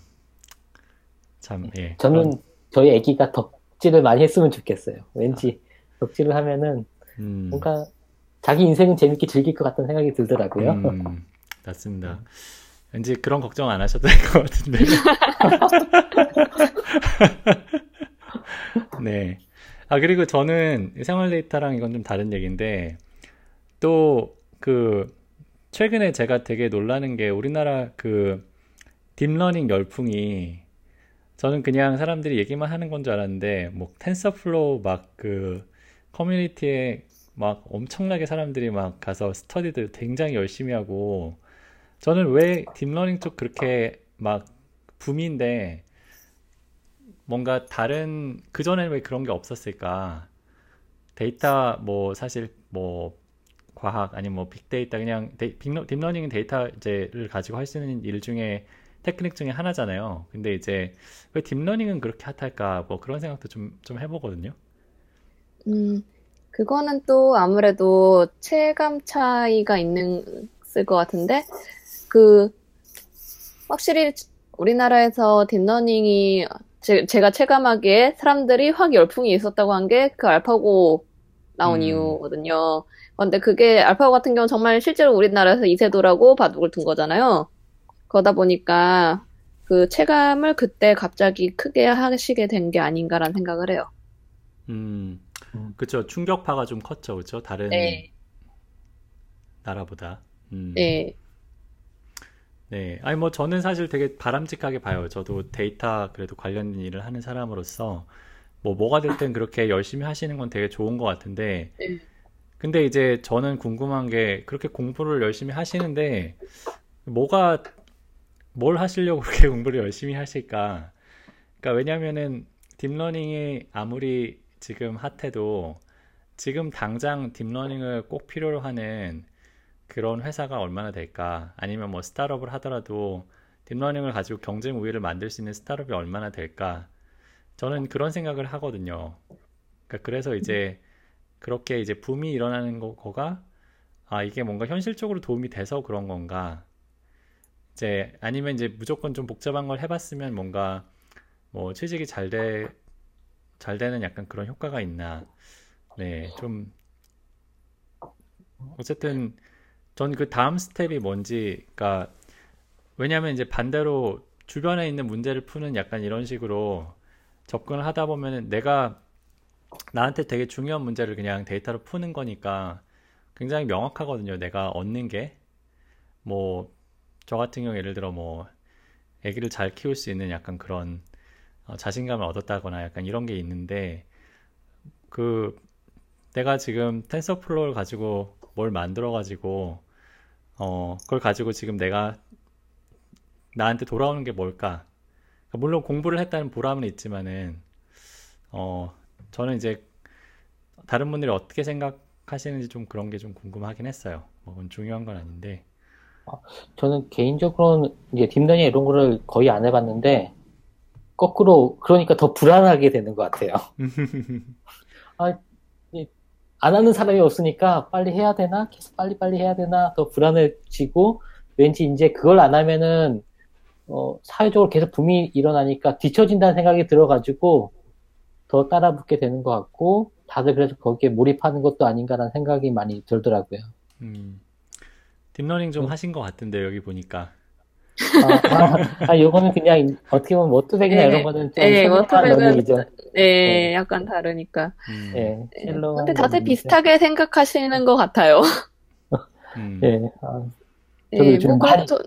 참 예. 저는 그런 저희 아기가 덕질을 많이 했으면 좋겠어요. 왠지 덕질을 하면은 음, 뭔가 자기 인생은 재밌게 즐길 것 같다는 생각이 들더라고요. 음, 맞습니다. 왠지 그런 걱정 안 하셔도 될 것 같은데. 네. 아, 그리고 저는 생활 데이터랑 이건 좀 다른 얘기인데, 또 그, 최근에 제가 되게 놀라는 게 우리나라 그 deep learning 열풍이 저는 그냥 사람들이 얘기만 하는 건 줄 알았는데, 뭐, TensorFlow 막 그 커뮤니티에 막 엄청나게 사람들이 막 가서 스터디들 굉장히 열심히 하고, 저는 왜 deep learning 쪽 그렇게 막 붐인데, 뭔가 다른, 그전에는 왜 그런 게 없었을까? 데이터, 뭐, 사실, 뭐, 과학, 아니면 뭐, 빅데이터, 그냥, 빅러, deep learning은 데이터 이제를 가지고 할 수 있는 일 중에, 테크닉 중에 하나잖아요. 근데 이제, 왜 deep learning은 그렇게 핫할까? 뭐, 그런 생각도 좀, 좀 해보거든요. 음, 그거는 또 아무래도 체감 차이가 있는, 쓸 것 같은데, 그, 확실히 우리나라에서 deep learning이 제, 제가 체감하기에 사람들이 확 열풍이 있었다고 한 게 그 알파고 나온 음. 이유거든요. 근데 그게 알파고 같은 경우는 정말 실제로 우리나라에서 이세돌하고 바둑을 둔 거잖아요. 그러다 보니까 그 체감을 그때 갑자기 크게 하시게 된 게 아닌가라는 생각을 해요. 음, 음. 그쵸. 충격파가 좀 컸죠. 그쵸. 다른 네. 나라보다. 음. 네. 네. 아니, 뭐, 저는 사실 되게 바람직하게 봐요. 저도 데이터 그래도 관련 일을 하는 사람으로서, 뭐, 뭐가 됐든 그렇게 열심히 하시는 건 되게 좋은 것 같은데, 네. 근데 이제 저는 궁금한 게, 그렇게 공부를 열심히 하시는데, 뭐가, 뭘 하시려고 그렇게 공부를 열심히 하실까? 그러니까 왜냐면은, 딥러닝이 아무리 지금 핫해도, 지금 당장 딥러닝을 꼭 필요로 하는 그런 회사가 얼마나 될까? 아니면 뭐 스타트업을 하더라도 딥러닝을 가지고 경쟁 우위를 만들 수 있는 스타트업이 얼마나 될까? 저는 그런 생각을 하거든요. 그러니까 그래서 이제 그렇게 이제 붐이 일어나는 거, 거가 아, 이게 뭔가 현실적으로 도움이 돼서 그런 건가? 이제 아니면 이제 무조건 좀 복잡한 걸 해봤으면 뭔가 뭐 취직이 잘 돼, 잘 되는 약간 그런 효과가 있나? 네, 좀 어쨌든 전 그 다음 스텝이 뭔지, 그러니까 왜냐하면 이제 반대로 주변에 있는 문제를 푸는 약간 이런 식으로 접근을 하다 보면은 내가 나한테 되게 중요한 문제를 그냥 데이터로 푸는 거니까 굉장히 명확하거든요. 내가 얻는 게 뭐 저 같은 경우 예를 들어 뭐 아기를 잘 키울 수 있는 약간 그런 어, 자신감을 얻었다거나 약간 이런 게 있는데 그 내가 지금 TensorFlow를 가지고 뭘 만들어 가지고 어 그걸 가지고 지금 내가 나한테 돌아오는 게 뭘까? 그러니까 물론 공부를 했다는 보람은 있지만은 어 저는 이제 다른 분들이 어떻게 생각하시는지 좀 그런 게 좀 궁금하긴 했어요. 뭐 그건 중요한 건 아닌데. 저는 개인적으로는 이제 딥러닝 이런 거를 거의 안 해봤는데 거꾸로 그러니까 더 불안하게 되는 것 같아요. 아, 이- 안 하는 사람이 없으니까 빨리 해야 되나? 계속 빨리 빨리 해야 되나? 더 불안해지고 왠지 이제 그걸 안 하면은 어, 사회적으로 계속 붐이 일어나니까 뒤처진다는 생각이 들어가지고 더 따라붙게 되는 것 같고 다들 그래서 거기에 몰입하는 것도 아닌가라는 생각이 많이 들더라고요. 음. 딥러닝 좀 음. 하신 것 같은데 여기 보니까. 아, 아, 아, 요거는 그냥 어떻게 보면 워터백이나 네, 이런 거는 좀 네, 워터백은. 네, 네. 약간 다르니까. 음. 예, 네. 셀러한 근데 다들. 비슷하게 생각하시는 것 같아요. 음. 예, 아, 저도 네, 요즘 뭐 많이 그래도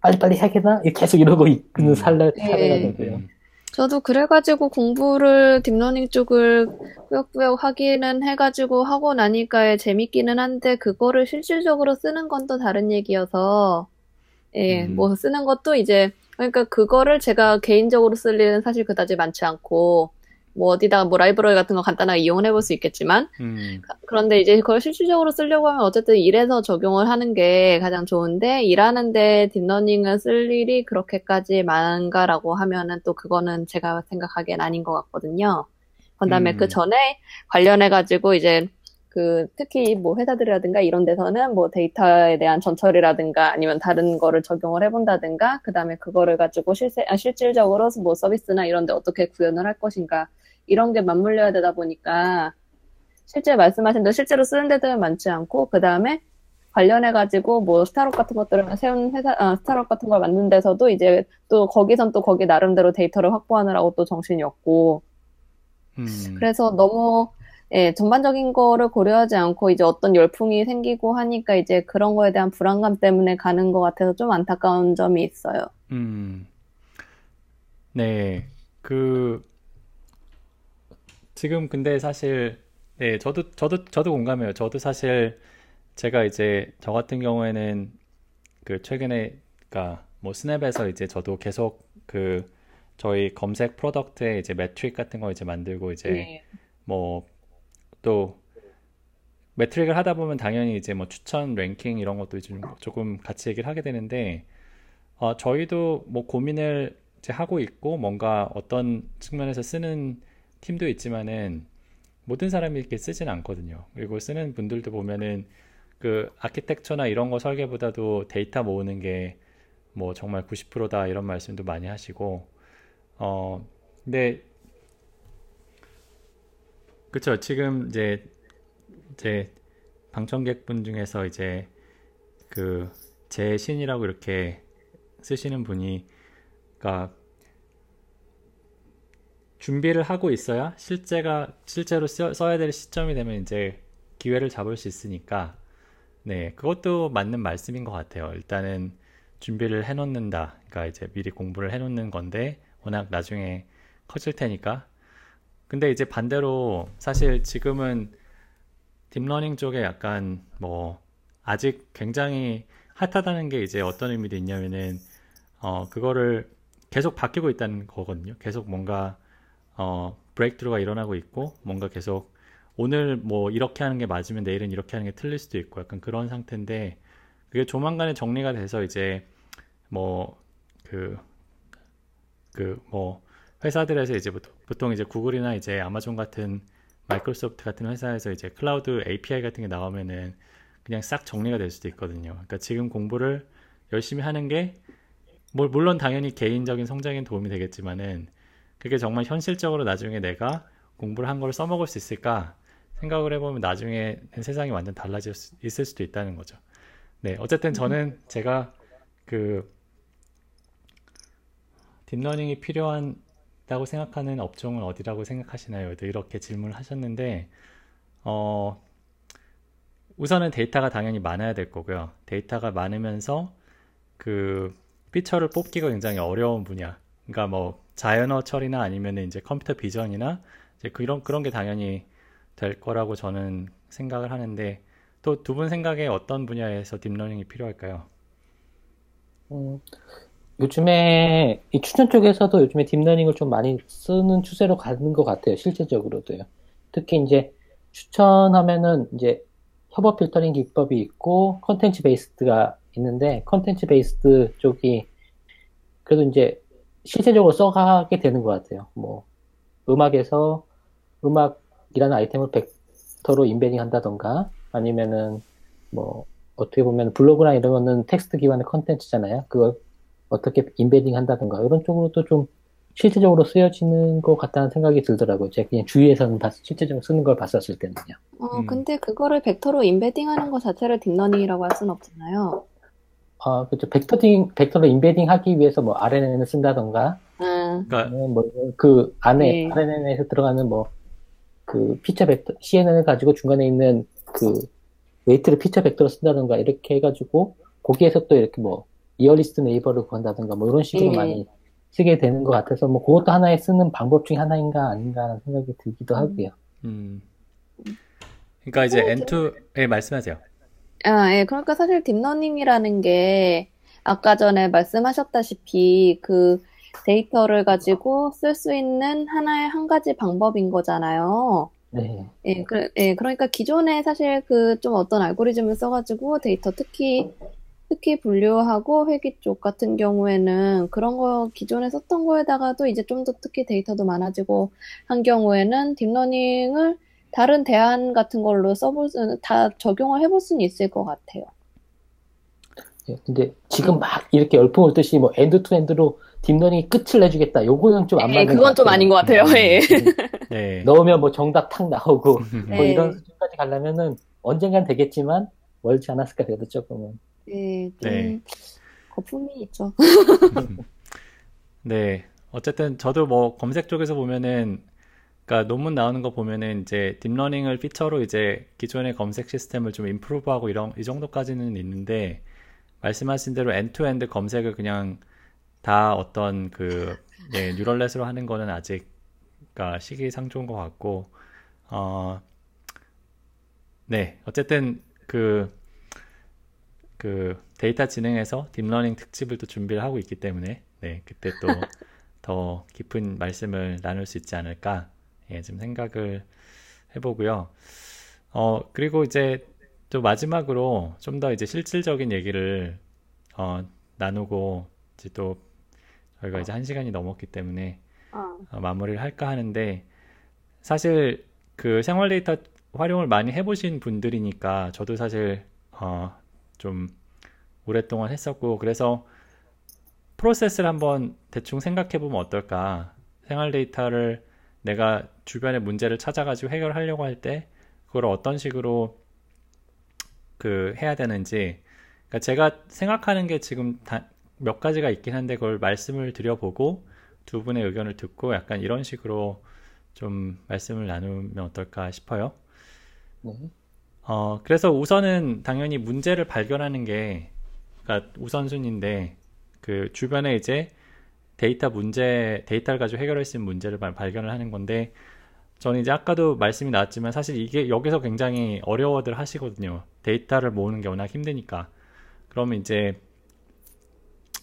빨리빨리 해야겠나? 계속 이러고 있는 음. 살래, 네. 살아가지고요. 음. 저도 그래가지고 공부를 딥러닝 쪽을 꾸역꾸역 하기는 해가지고 하고 나니까 재밌기는 한데 그거를 실질적으로 쓰는 건 또 다른 얘기여서 예, 음. 뭐 쓰는 것도 이제 그러니까 그거를 제가 개인적으로 쓸 일은 사실 그다지 많지 않고 뭐 어디다가 뭐 라이브러리 같은 거 간단하게 이용을 해볼 수 있겠지만 음. 그런데 이제 그걸 실질적으로 쓰려고 하면 어쨌든 일에서 적용을 하는 게 가장 좋은데 일하는데 딥러닝을 쓸 일이 그렇게까지 많은가라고 하면은 또 그거는 제가 생각하기엔 아닌 것 같거든요. 그다음에 음. 그 전에 관련해 가지고 이제 그 특히 뭐 회사들이라든가 이런 데서는 뭐 데이터에 대한 전처리라든가 아니면 다른 거를 적용을 해본다든가 그다음에 그거를 가지고 실세, 아, 실질적으로 뭐 서비스나 이런 데 어떻게 구현을 할 것인가 이런 게 맞물려야 되다 보니까 실제 말씀하신 대로 실제로 쓰는 데들은 많지 않고 그 다음에 관련해 가지고 뭐 스타트업 같은 것들을 세운 회사, 아, 스타트업 같은 걸 만든 데서도 이제 또 거기선 또 거기 나름대로 데이터를 확보하느라고 또 정신이 없고 음. 그래서 너무 예, 전반적인 거를 고려하지 않고 이제 어떤 열풍이 생기고 하니까 이제 그런 거에 대한 불안감 때문에 가는 것 같아서 좀 안타까운 점이 있어요. 음. 네. 그 지금 근데 사실 네, 저도 저도 저도 공감해요. 저도 사실 제가 이제 저 같은 경우에는 그 최근에 그러니까 뭐 스냅에서 이제 저도 계속 그 저희 검색 product에 이제 metric 같은 거 이제 만들고 이제 예. 뭐 또 metric을 하다 보면 당연히 이제 뭐 추천 랭킹 이런 것도 좀 조금 같이 얘기를 하게 되는데 어, 저희도 뭐 고민을 이제 하고 있고 뭔가 어떤 측면에서 쓰는 팀도 있지만은 모든 사람이 이렇게 쓰진 않거든요. 그리고 쓰는 분들도 보면은 그 아키텍처나 이런 거 설계보다도 데이터 모으는 게 뭐 정말 90%다 이런 말씀도 많이 하시고 어 근데 그렇죠. 지금 이제 이제 방청객분 중에서 이제 그 제 신이라고 이렇게 쓰시는 분이 그러니까 준비를 하고 있어야 실제가 실제로 써, 써야 될 시점이 되면 이제 기회를 잡을 수 있으니까 네 그것도 맞는 말씀인 것 같아요. 일단은 준비를 해놓는다. 그러니까 이제 미리 공부를 해놓는 건데 워낙 나중에 커질 테니까. 근데 이제 반대로 사실 지금은 딥러닝 쪽에 약간 뭐 아직 굉장히 핫하다는 게 이제 어떤 의미도 있냐면은 어 그거를 계속 바뀌고 있다는 거거든요. 계속 뭔가 어 breakthrough가 일어나고 있고 뭔가 계속 오늘 뭐 이렇게 하는 게 맞으면 내일은 이렇게 하는 게 틀릴 수도 있고 약간 그런 상태인데 그게 조만간에 정리가 돼서 이제 뭐 그 그 뭐 회사들에서 이제 보통 이제 구글이나 이제 아마존 같은 마이크로소프트 같은 회사에서 이제 클라우드 API 같은 게 나오면은 그냥 싹 정리가 될 수도 있거든요. 그러니까 지금 공부를 열심히 하는 게뭐 물론 당연히 개인적인 성장에 도움이 되겠지만은 그게 정말 현실적으로 나중에 내가 공부를 한 걸 써먹을 수 있을까 생각을 해보면 나중에 세상이 완전 달라질 수 있을 수도 있다는 거죠. 네, 어쨌든 저는 제가 그 딥러닝이 필요 하다고 생각하는 업종은 어디라고 생각하시나요? 이렇게 질문을 하셨는데 어, 우선은 데이터가 당연히 많아야 될 거고요. 데이터가 많으면서 그 feature를 뽑기가 굉장히 어려운 분야. 그러니까 뭐 자연어 처리나 아니면 이제 computer vision이나 이제 그런 그런 게 당연히 될 거라고 저는 생각을 하는데 또 두 분 생각에 어떤 분야에서 딥러닝이 필요할까요? 음, 요즘에 이 추천 쪽에서도 요즘에 딥러닝을 좀 많이 쓰는 추세로 가는 것 같아요. 실제적으로도요. 특히 이제 추천하면은 이제 협업 필터링 기법이 있고 content based가 있는데 content based 쪽이 그래도 이제 실제적으로 써가게 되는 것 같아요. 뭐 음악에서 음악이라는 아이템을 벡터로 embedding 한다던가 아니면은 뭐 어떻게 보면 블로그나 거는 텍스트 기반의 컨텐츠잖아요. 그걸 어떻게 embedding 한다던가 이런 쪽으로도 좀 실질적으로 쓰여지는 것 같다는 생각이 들더라고요. 제가 그냥 주위에서는 봤, 실제적으로 쓰는 걸 봤었을 때는요. 어, 음. 근데 그거를 벡터로 embedding 하는 것 자체를 딥러닝이라고 할 수는 없잖아요. 아, 그렇죠. 벡터링, 벡터로 embedding 하기 위해서 뭐 RNN을 쓴다던가, 음. 뭐 그 안에 네. RNN에서 들어가는 뭐 그 feature vector CNN을 가지고 중간에 있는 그 weight를 feature vector로 쓴다던가 이렇게 해가지고 거기에서 또 이렇게 뭐 nearest neighbor를 구한다던가 뭐 이런 식으로 네. 많이 쓰게 되는 것 같아서 뭐 그것도 하나의 쓰는 방법 중에 하나인가 아닌가라는 생각이 들기도 하고요. 음. 그러니까 이제 N2, 예, 말씀하세요. 아, 예, 그러니까 사실 deep learning이라는 게 아까 전에 말씀하셨다시피 그 데이터를 가지고 쓸 수 있는 하나의 한 가지 방법인 거잖아요. 네. 예, 그, 예, 그러니까 기존에 사실 그 좀 어떤 알고리즘을 써가지고 데이터 특히 특히 분류하고 회귀 쪽 같은 경우에는 그런 거 기존에 썼던 거에다가도 이제 좀 더 특히 데이터도 많아지고 한 경우에는 deep learning을 다른 대안 같은 걸로 써볼 수, 다 적용을 해볼 수는 있을 것 같아요. 예, 근데 지금 막 이렇게 열풍을 듯이 뭐 end to end로 deep learning이 끝을 내주겠다. 요거는 좀 안 맞는 네, 그건 좀 아닌 것 같아요. 예. 네. 넣으면 뭐 정답 탁 나오고 네. 뭐 이런 수준까지 가려면은 언젠간 되겠지만 멀지 않았을까 그래도 조금은. 네, 좀 네. 거품이 있죠. 네, 어쨌든 저도 뭐 검색 쪽에서 보면은 그러니까 논문 나오는 거 보면은 이제 deep learning을 feature로 이제 기존의 검색 시스템을 좀 improve하고 이런 이 정도까지는 있는데 말씀하신 대로 end to end 검색을 그냥 다 어떤 그 예, neural net으로 하는 거는 아직 그러니까 시기상조인 것 같고 어 네, 어쨌든 그 그 데이터 지능에서 deep learning 특집을 또 준비를 하고 있기 때문에 네 그때 또 더 깊은 말씀을 나눌 수 있지 않을까 예, 좀 생각을 해보고요. 어 그리고 이제 또 마지막으로 좀 더 이제 실질적인 얘기를 어, 나누고 이제 또 저희가 이제 한 시간이 넘었기 때문에 어. 어, 마무리를 할까 하는데 사실 그 생활 데이터 활용을 많이 해보신 분들이니까 저도 사실 어, 좀 오랫동안 했었고 그래서 프로세스를 한번 대충 생각해 보면 어떨까 생활 데이터를 내가 주변의 문제를 찾아가지고 해결하려고 할 때 그걸 어떤 식으로 그 해야 되는지 그러니까 제가 생각하는 게 지금 몇 가지가 있긴 한데 그걸 말씀을 드려보고 두 분의 의견을 듣고 약간 이런 식으로 좀 말씀을 나누면 어떨까 싶어요. 네. 어, 그래서 우선은 당연히 문제를 발견하는 게 그러니까 우선순위인데 그 주변에 이제 데이터 문제, 데이터를 가지고 해결할 수 있는 문제를 발견을 하는 건데 저는 이제 아까도 말씀이 나왔지만 사실 이게 여기서 굉장히 어려워들 하시거든요. 데이터를 모으는 게 워낙 힘드니까. 그러면 이제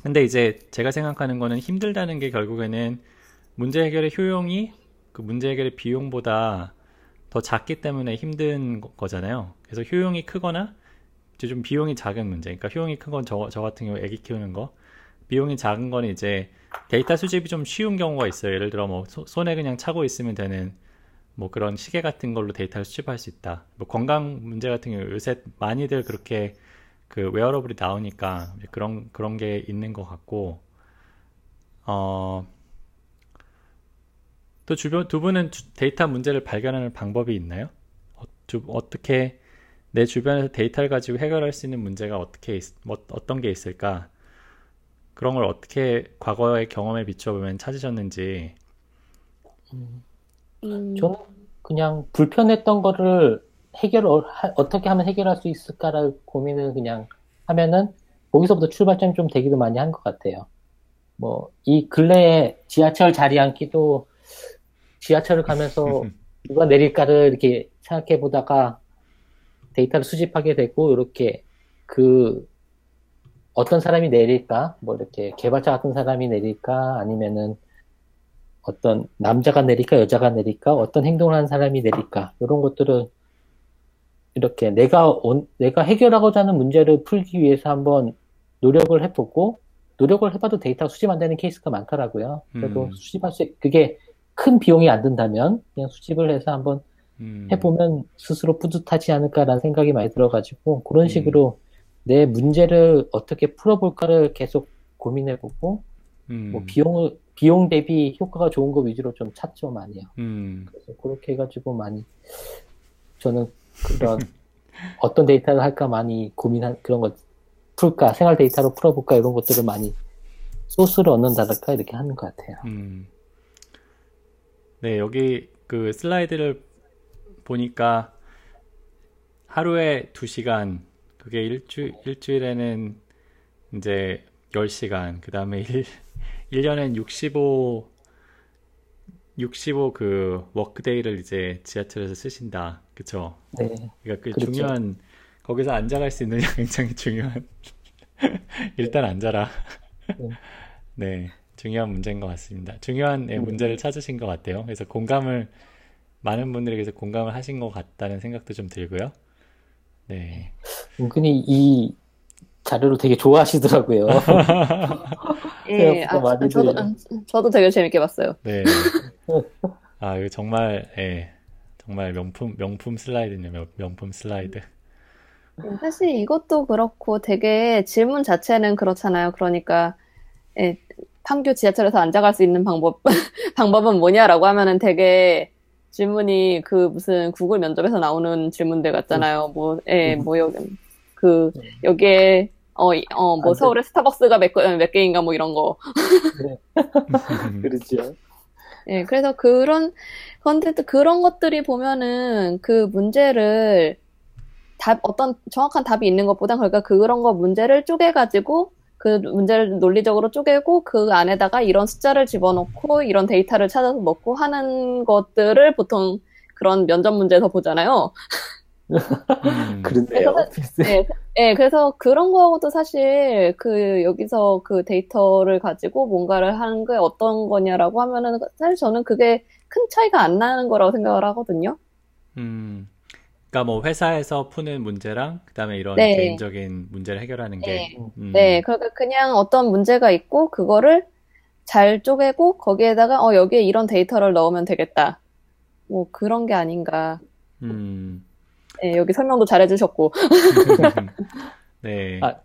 근데 이제 제가 생각하는 거는 힘들다는 게 결국에는 문제 해결의 효용이 그 문제 해결의 비용보다 더 작기 때문에 힘든 거잖아요. 그래서 효용이 크거나 이제 좀 비용이 작은 문제. 그러니까 효용이 큰 건 저, 저 같은 경우 애기 키우는 거. 비용이 작은 거는 이제 데이터 수집이 좀 쉬운 경우가 있어요. 예를 들어 뭐 소, 손에 그냥 차고 있으면 되는 뭐 그런 시계 같은 걸로 데이터를 수집할 수 있다. 뭐 건강 문제 같은 경우 요새 많이들 그렇게 그 wearable이 나오니까 그런 그런 게 있는 것 같고 어. 또 주변 두 분은 데이터 문제를 발견하는 방법이 있나요? 어, 주, 어떻게 내 주변에서 데이터를 가지고 해결할 수 있는 문제가 어떻게 있, 뭐, 어떤 게 있을까? 그런 걸 어떻게 과거의 경험에 비춰보면 찾으셨는지. 음, 저는 그냥 불편했던 거를 해결 을 어떻게 하면 해결할 수 있을까를 고민을 그냥 하면은 거기서부터 출발점이 좀 되기도 많이 한 것 같아요. 뭐 이 근래에 지하철 자리 앉기도 지하철을 가면서 누가 내릴까를 이렇게 생각해 보다가 데이터를 수집하게 되고 이렇게 그 어떤 사람이 내릴까? 뭐 이렇게 개발자 같은 사람이 내릴까? 아니면은 어떤 남자가 내릴까? 여자가 내릴까? 어떤 행동을 하는 사람이 내릴까? 이런 것들을 이렇게 내가 온, 내가 해결하고자 하는 문제를 풀기 위해서 한번 노력을 해보고 노력을 해봐도 데이터가 수집 안 되는 케이스가 많더라고요. 그래도 음. 수집할 수 그게 큰 비용이 안 든다면 그냥 수집을 해서 한번 음. 해보면 스스로 뿌듯하지 않을까라는 생각이 많이 들어가지고 그런 음. 식으로 음. 내 문제를 어떻게 풀어볼까를 계속 고민해보고 음. 뭐 비용을 비용 대비 효과가 좋은 거 위주로 좀 찾죠 많이요. 음. 그래서 그렇게 해가지고 많이 저는 그런 어떤 데이터를 할까 많이 고민한 그런 것 풀까 생활 데이터로 풀어볼까 이런 것들을 많이 소스를 얻는다랄까 이렇게 하는 것 같아요. 음. 네 여기 그 슬라이드를 보니까 하루에 2시간 그게 일주, 일주일에는 이제 10시간, 그 다음에 1년엔 65, 65 그 워크데이를 이제 지하철에서 쓰신다. 그쵸? 네. 그러니까 그 그렇죠. 중요한, 거기서 앉아갈 수 있느냐 굉장히 중요한. 일단 앉아라. 네. 네. 중요한 문제인 것 같습니다. 중요한 네, 문제를 찾으신 것 같아요. 그래서 공감을, 많은 분들에게서 공감을 하신 것 같다는 생각도 좀 들고요. 네. 은근히 이 자료를 되게 좋아하시더라고요. 예, 아, 저도 저도 되게 재밌게 봤어요. 네. 아, 이거 정말 예. 정말 명품 명품 슬라이드네요. 명품 슬라이드. 음, 사실 이것도 그렇고 되게 질문 자체는 그렇잖아요. 그러니까 예, 판교 지하철에서 앉아갈 수 있는 방법 방법은 뭐냐라고 하면은 되게 질문이 그 무슨 구글 면접에서 나오는 질문들 같잖아요. 뭐, 예, 뭐, 여기, 그, 여기에, 어, 어, 뭐, 서울에 스타벅스가 몇, 몇 개인가 뭐 이런 거. 네. 그렇죠. 예, 그래서 그런, 근데 또 그런 것들이 보면은 그 문제를 답, 어떤 정확한 답이 있는 것보다 그러니까 그런 거 문제를 쪼개 가지고 그 문제를 논리적으로 쪼개고 그 안에다가 이런 숫자를 집어넣고 이런 데이터를 찾아서 넣고 하는 것들을 보통 그런 면접 문제에서 보잖아요. 음. 그런데요. 네, 네, 그래서 그런 거하고도 사실 그 여기서 그 데이터를 가지고 뭔가를 하는 게 어떤 거냐라고 하면은 사실 저는 그게 큰 차이가 안 나는 거라고 생각을 하거든요. 음. 그러니까 뭐 회사에서 푸는 문제랑 그다음에 이런 네. 개인적인 문제를 해결하는 게 네. 음. 네, 그러니까 그냥 어떤 문제가 있고 그거를 잘 쪼개고 거기에다가 어 여기에 이런 데이터를 넣으면 되겠다. 뭐 그런 게 아닌가. 음. 네, 여기 설명도 잘 해 주셨고. 네. 아,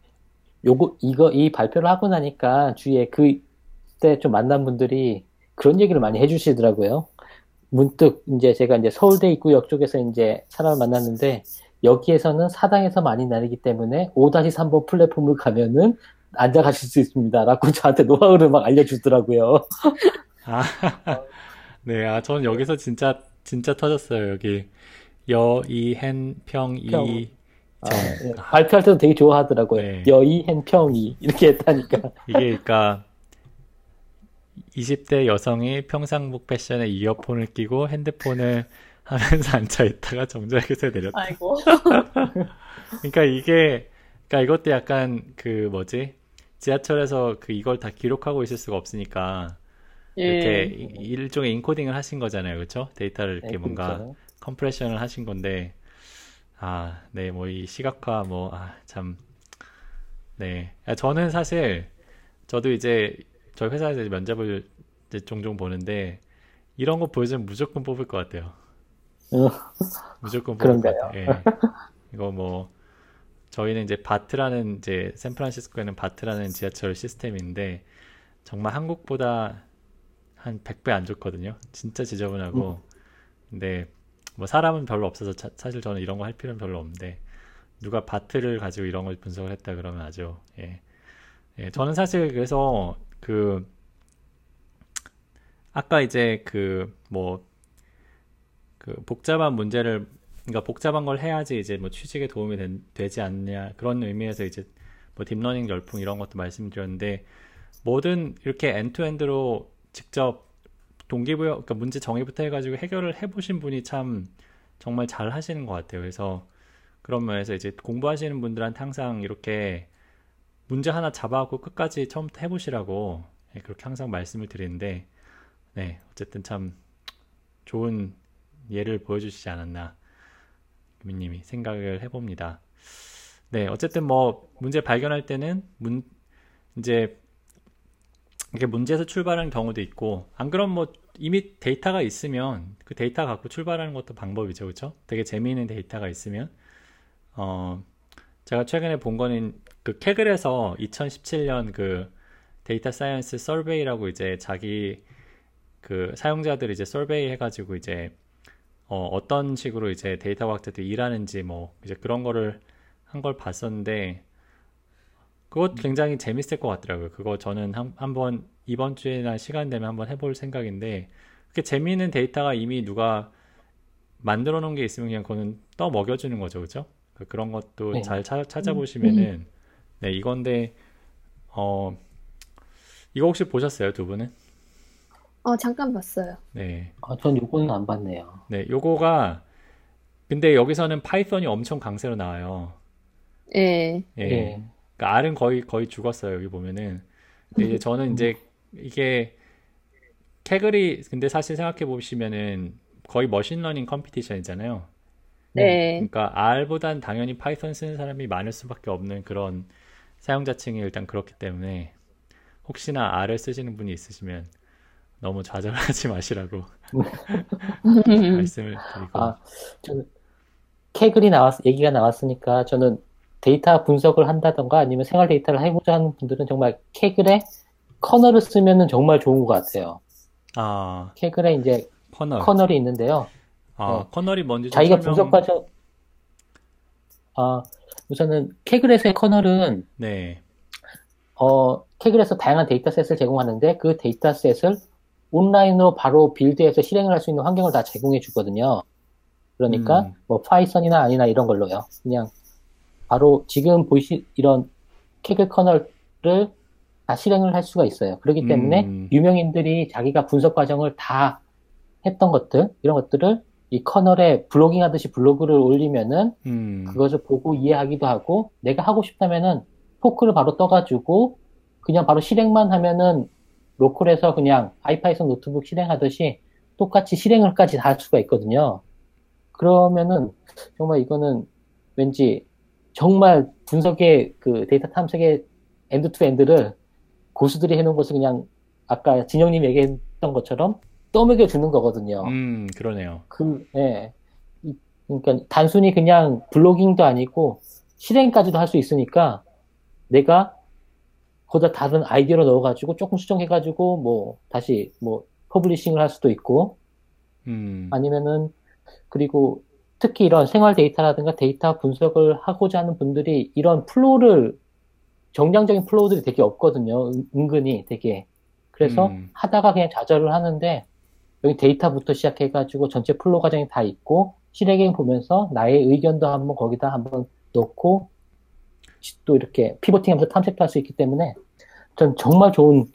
요거 이거 이 발표를 하고 나니까 주위에 그때 좀 만난 분들이 그런 얘기를 많이 해 주시더라고요. 문득 이제 제가 이제 서울대 입구역 쪽에서 이제 사람을 만났는데 여기에서는 사당에서 많이 나르기 때문에 5-3번 플랫폼을 가면은 앉아 가실 수 있습니다. 라고 저한테 노하우를 막 알려주더라고요. 아, 네, 아, 저는 여기서 진짜, 진짜 터졌어요. 여기. 여, 이, hen, 평, 이, 평. 아, 정. 예. 발표할 때도 되게 좋아하더라고요. 네. 여 이, hen, 평 이. 이렇게 했다니까. 이게 그러니까 20대 여성이 평상복 패션에 이어폰을 끼고 핸드폰을 하면서 앉아 있다가 정자역에서 내렸다. 아이고. 그러니까 이게 그러니까 이것도 약간 그 뭐지? 지하철에서 그 이걸 다 기록하고 있을 수가 없으니까 이렇게 예. 이- 일종의 인코딩을 하신 거잖아요. 그렇죠? 데이터를 이렇게 네, 뭔가 그렇죠. 컴프레션을 하신 건데 아, 네, 뭐 이 시각화 뭐 아, 참 네. 아, 저는 사실 저도 이제 저희 회사에서 이제 면접을 이제 종종 보는데 이런 거 보여주면 무조건 뽑을 것 같아요. 어, 무조건 뽑을 것 그런가요? 같아요. 예. 이거 뭐 저희는 이제 바트라는 이제 샌프란시스코에는 바트라는 지하철 시스템인데 정말 한국보다 한 100배 안 좋거든요. 진짜 지저분하고. 근데 뭐 사람은 별로 없어서 차- 사실 저는 이런 거 할 필요는 별로 없는데 누가 바트를 가지고 이런 걸 분석을 했다 그러면 아주 예. 예, 저는 사실 그래서 그 아까 이제 그 뭐 그 복잡한 문제를 그러니까 복잡한 걸 해야지 이제 뭐 취직에 도움이 된- 되지 않냐 그런 의미에서 이제 뭐 deep learning 열풍 이런 것도 말씀드렸는데 뭐든 이렇게 end to end로 직접 동기부여 그러니까 문제 정의부터 해가지고 해결을 해보신 분이 참 정말 잘 하시는 것 같아요. 그래서 그런 면에서 이제 공부하시는 분들한테 항상 이렇게 문제 하나 잡아갖고 끝까지 처음부터 해보시라고 예, 그렇게 항상 말씀을 드리는데 네 어쨌든 참 좋은 예를 보여주시지 않았나 유미님이 생각을 해봅니다. 네 어쨌든 뭐 문제 발견할 때는 문 이제 이게 문제에서 출발하는 경우도 있고 안 그럼 뭐 이미 데이터가 있으면 그 데이터 갖고 출발하는 것도 방법이죠 그렇죠? 되게 재미있는 데이터가 있으면 어 제가 최근에 본 거는 그 Kaggle에서 2017년 그 data science survey라고 이제 자기 그 사용자들 이제 survey 해가지고 이제 어, 어떤 식으로 이제 데이터 과학자들이 일하는지 뭐 이제 그런 거를 한 걸 봤었는데 그것 굉장히 재밌을 것 같더라고요. 그거 저는 한, 한번 이번 주에나 시간 되면 한번 해볼 생각인데 그렇게 재미있는 데이터가 이미 누가 만들어 놓은 게 있으면 그냥 그거는 떠 먹여주는 거죠, 그죠? 그런 것도 네. 잘 찾- 찾아보시면은 네 이건데 어 이거 혹시 보셨어요, 두 분은? 어, 잠깐 봤어요. 네. 아, 전 요거는 안 봤네요. 네, 요거가 근데 여기서는 Python이 엄청 강세로 나와요. 예. 예. 예. 그러니까 R은 거의 거의 죽었어요. 여기 보면은. 근데 이제 저는 이제 이게 Kaggle이 근데 사실 생각해 보시면은 거의 machine learning competition이잖아요. 네. 그러니까 R보단 당연히 Python 쓰는 사람이 많을 수밖에 없는 그런 사용자층이 일단 그렇기 때문에 혹시나 R을 쓰시는 분이 있으시면 너무 좌절하지 마시라고 말씀을 드리고 아, 저는 Kaggle이 나왔, 얘기가 나왔으니까 저는 데이터 분석을 한다던가 아니면 생활 데이터를 해보자 하는 분들은 정말 Kaggle에 kernel을 쓰면은 정말 좋은 것 같아요. 아, Kaggle에 이제 kernel. kernel이 있는데요. 아, 네. kernel이 뭔지 좀 자기가 설명. 분석 과정, 아, 우선은 Kaggle에서의 kernel은 네. 어, Kaggle에서 다양한 dataset을 제공하는데 그 dataset을 온라인으로 바로 build해서 실행을 할 수 있는 환경을 다 제공해 주거든요. 그러니까 음. 뭐 파이썬이나 아니나 이런 걸로요. 그냥 바로 지금 보시 이런 Kaggle kernel을 다 실행을 할 수가 있어요. 그렇기 때문에 음. 유명인들이 자기가 분석 과정을 다 했던 것들 이런 것들을 이 kernel에 blogging 하듯이 블로그를 올리면은 음. 그것을 보고 이해하기도 하고 내가 하고 싶다면은 fork를 바로 떠가지고 그냥 바로 실행만 하면은 로컬에서 그냥 IPython notebook 실행하듯이 똑같이 실행을까지 다 할 수가 있거든요. 그러면은 정말 이거는 왠지 정말 분석의 그 데이터 탐색의 end to end를 고수들이 해놓은 것을 그냥 아까 진영님 얘기했던 것처럼 떠먹여 주는 거거든요. 음, 그러네요. 그, 예. 이- 그러니까 단순히 그냥 blogging도 아니고 실행까지도 할 수 있으니까 내가 거기다 다른 아이디어를 넣어가지고 조금 수정해가지고 뭐 다시 뭐 publishing을 할 수도 있고, 음, 아니면은, 그리고 특히 이런 생활 데이터라든가 데이터 분석을 하고자 하는 분들이 이런 flow를, 정량적인 flow들이 되게 없거든요. 은- 은근히 되게. 그래서 음. 하다가 그냥 좌절을 하는데, 여기 데이터부터 시작해가지고 전체 flow 과정이 다 있고, 실행해 보면서 나의 의견도 한번 거기다 한번 넣고, 또 이렇게 pivoting 하면서 탐색도 할 수 있기 때문에, 전 정말 좋은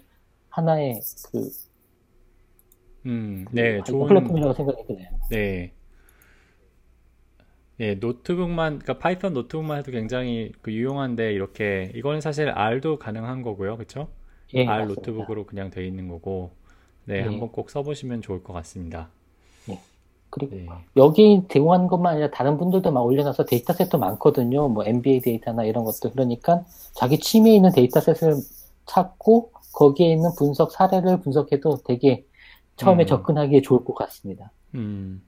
하나의 그 음, 네, 그 좋은, 플랫폼이라고 생각이 드네요. 네. 예, 노트북만, 그러니까 Python 노트북만 해도 굉장히 그 유용한데, 이렇게, 이거는 사실 R도 가능한 거고요. 그쵸? 예, R 맞습니다. 노트북으로 그냥 돼 있는 거고, 네, 예. 한번 꼭 써보시면 좋을 것 같습니다. 그리고 네. 여기 대응한 것만 아니라 다른 분들도 막 올려놔서 dataset도 많거든요. 뭐 NBA 데이터나 이런 것들. 그러니까 자기 취미에 있는 dataset을 찾고 거기에 있는 분석 사례를 분석해도 되게 처음에 음. 접근하기에 좋을 것 같습니다. 음,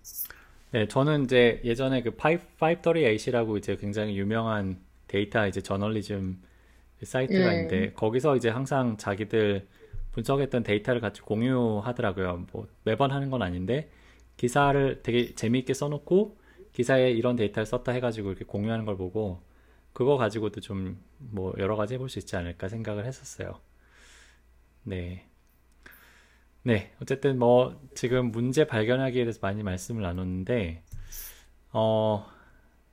네, 저는 이제 예전에 그 538이라고 이제 굉장히 유명한 데이터 이제 저널리즘 사이트가 음. 있는데 거기서 이제 항상 자기들 분석했던 데이터를 같이 공유하더라고요. 뭐 매번 하는 건 아닌데 기사를 되게 재미있게 써놓고 기사에 이런 데이터를 썼다 해가지고 이렇게 공유하는 걸 보고 그거 가지고도 좀 뭐 여러 가지 해볼 수 있지 않을까 생각을 했었어요. 네. 네, 어쨌든 뭐 지금 문제 발견하기에 대해서 많이 말씀을 나눴는데, 어,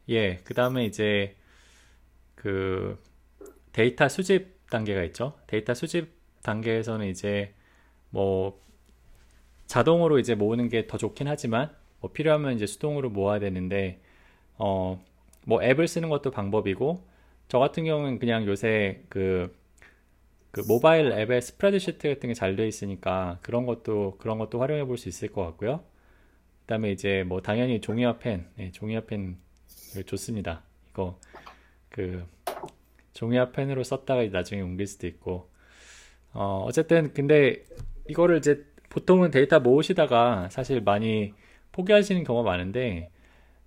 예, 그 다음에 이제 그 데이터 수집 단계가 있죠. 데이터 수집 단계에서는 이제 뭐 자동으로 이제 모으는 게 더 좋긴 하지만 뭐 필요하면 이제 수동으로 모아야 되는데, 어, 뭐 앱을 쓰는 것도 방법이고, 저 같은 경우는 그냥 요새 그 그 모바일 앱에 스프레드시트 같은 게 잘 돼 있으니까 그런 것도 그런 것도 활용해 볼 수 있을 것 같고요. 그다음에 이제 뭐 당연히 종이와 펜, 네, 종이와 펜 좋습니다. 이거 그 종이와 펜으로 썼다가 나중에 옮길 수도 있고 어 어쨌든 근데 이거를 이제 보통은 데이터 모으시다가 사실 많이 포기하시는 경우가 많은데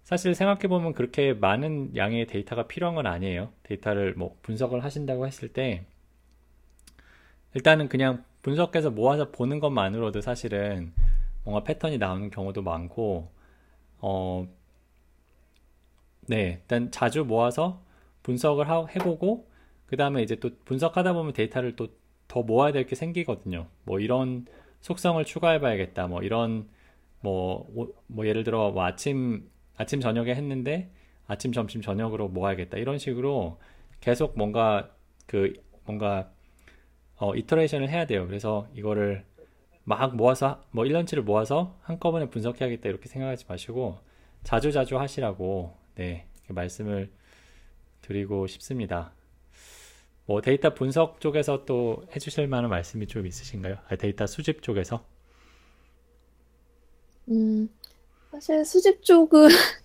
사실 생각해 보면 그렇게 많은 양의 데이터가 필요한 건 아니에요. 데이터를 뭐 분석을 하신다고 했을 때 일단은 그냥 분석해서 모아서 보는 것만으로도 사실은 뭔가 패턴이 나오는 경우도 많고, 어, 네, 일단 자주 모아서 분석을 하- 해보고, 그 다음에 이제 또 분석하다 보면 데이터를 또 더 모아야 될 게 생기거든요. 뭐 이런 속성을 추가해봐야겠다. 뭐 이런, 뭐, 오- 뭐 예를 들어 뭐 아침, 아침 저녁에 했는데 아침, 점심, 저녁으로 모아야겠다. 이런 식으로 계속 뭔가 그, 뭔가 어, 이터레이션을 해야 돼요. 그래서 이거를 막 모아서 뭐 1년치를 모아서 한꺼번에 분석해야겠다 이렇게 생각하지 마시고 자주자주 하시라고 네, 말씀을 드리고 싶습니다. 뭐 데이터 분석 쪽에서 또 해주실 만한 말씀이 좀 있으신가요? 아, 데이터 수집 쪽에서? 음, 사실 수집 쪽은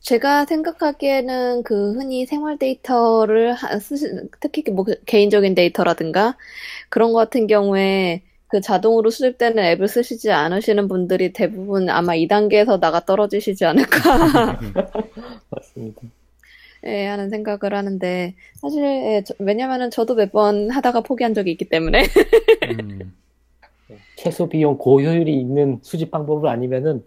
제가 생각하기에는 그 흔히 생활 데이터를 하- 쓰시, 특히 뭐그 개인적인 데이터라든가 그런 거 같은 경우에 그 자동으로 수집되는 앱을 쓰시지 않으시는 분들이 대부분 아마 2단계에서 나가 떨어지시지 않을까 맞습니다. 예, 하는 생각을 하는데 사실 예, 저- 왜냐면은 저도 몇 번 하다가 포기한 적이 있기 때문에 음, 최소 비용 고효율이 있는 수집 방법을 아니면은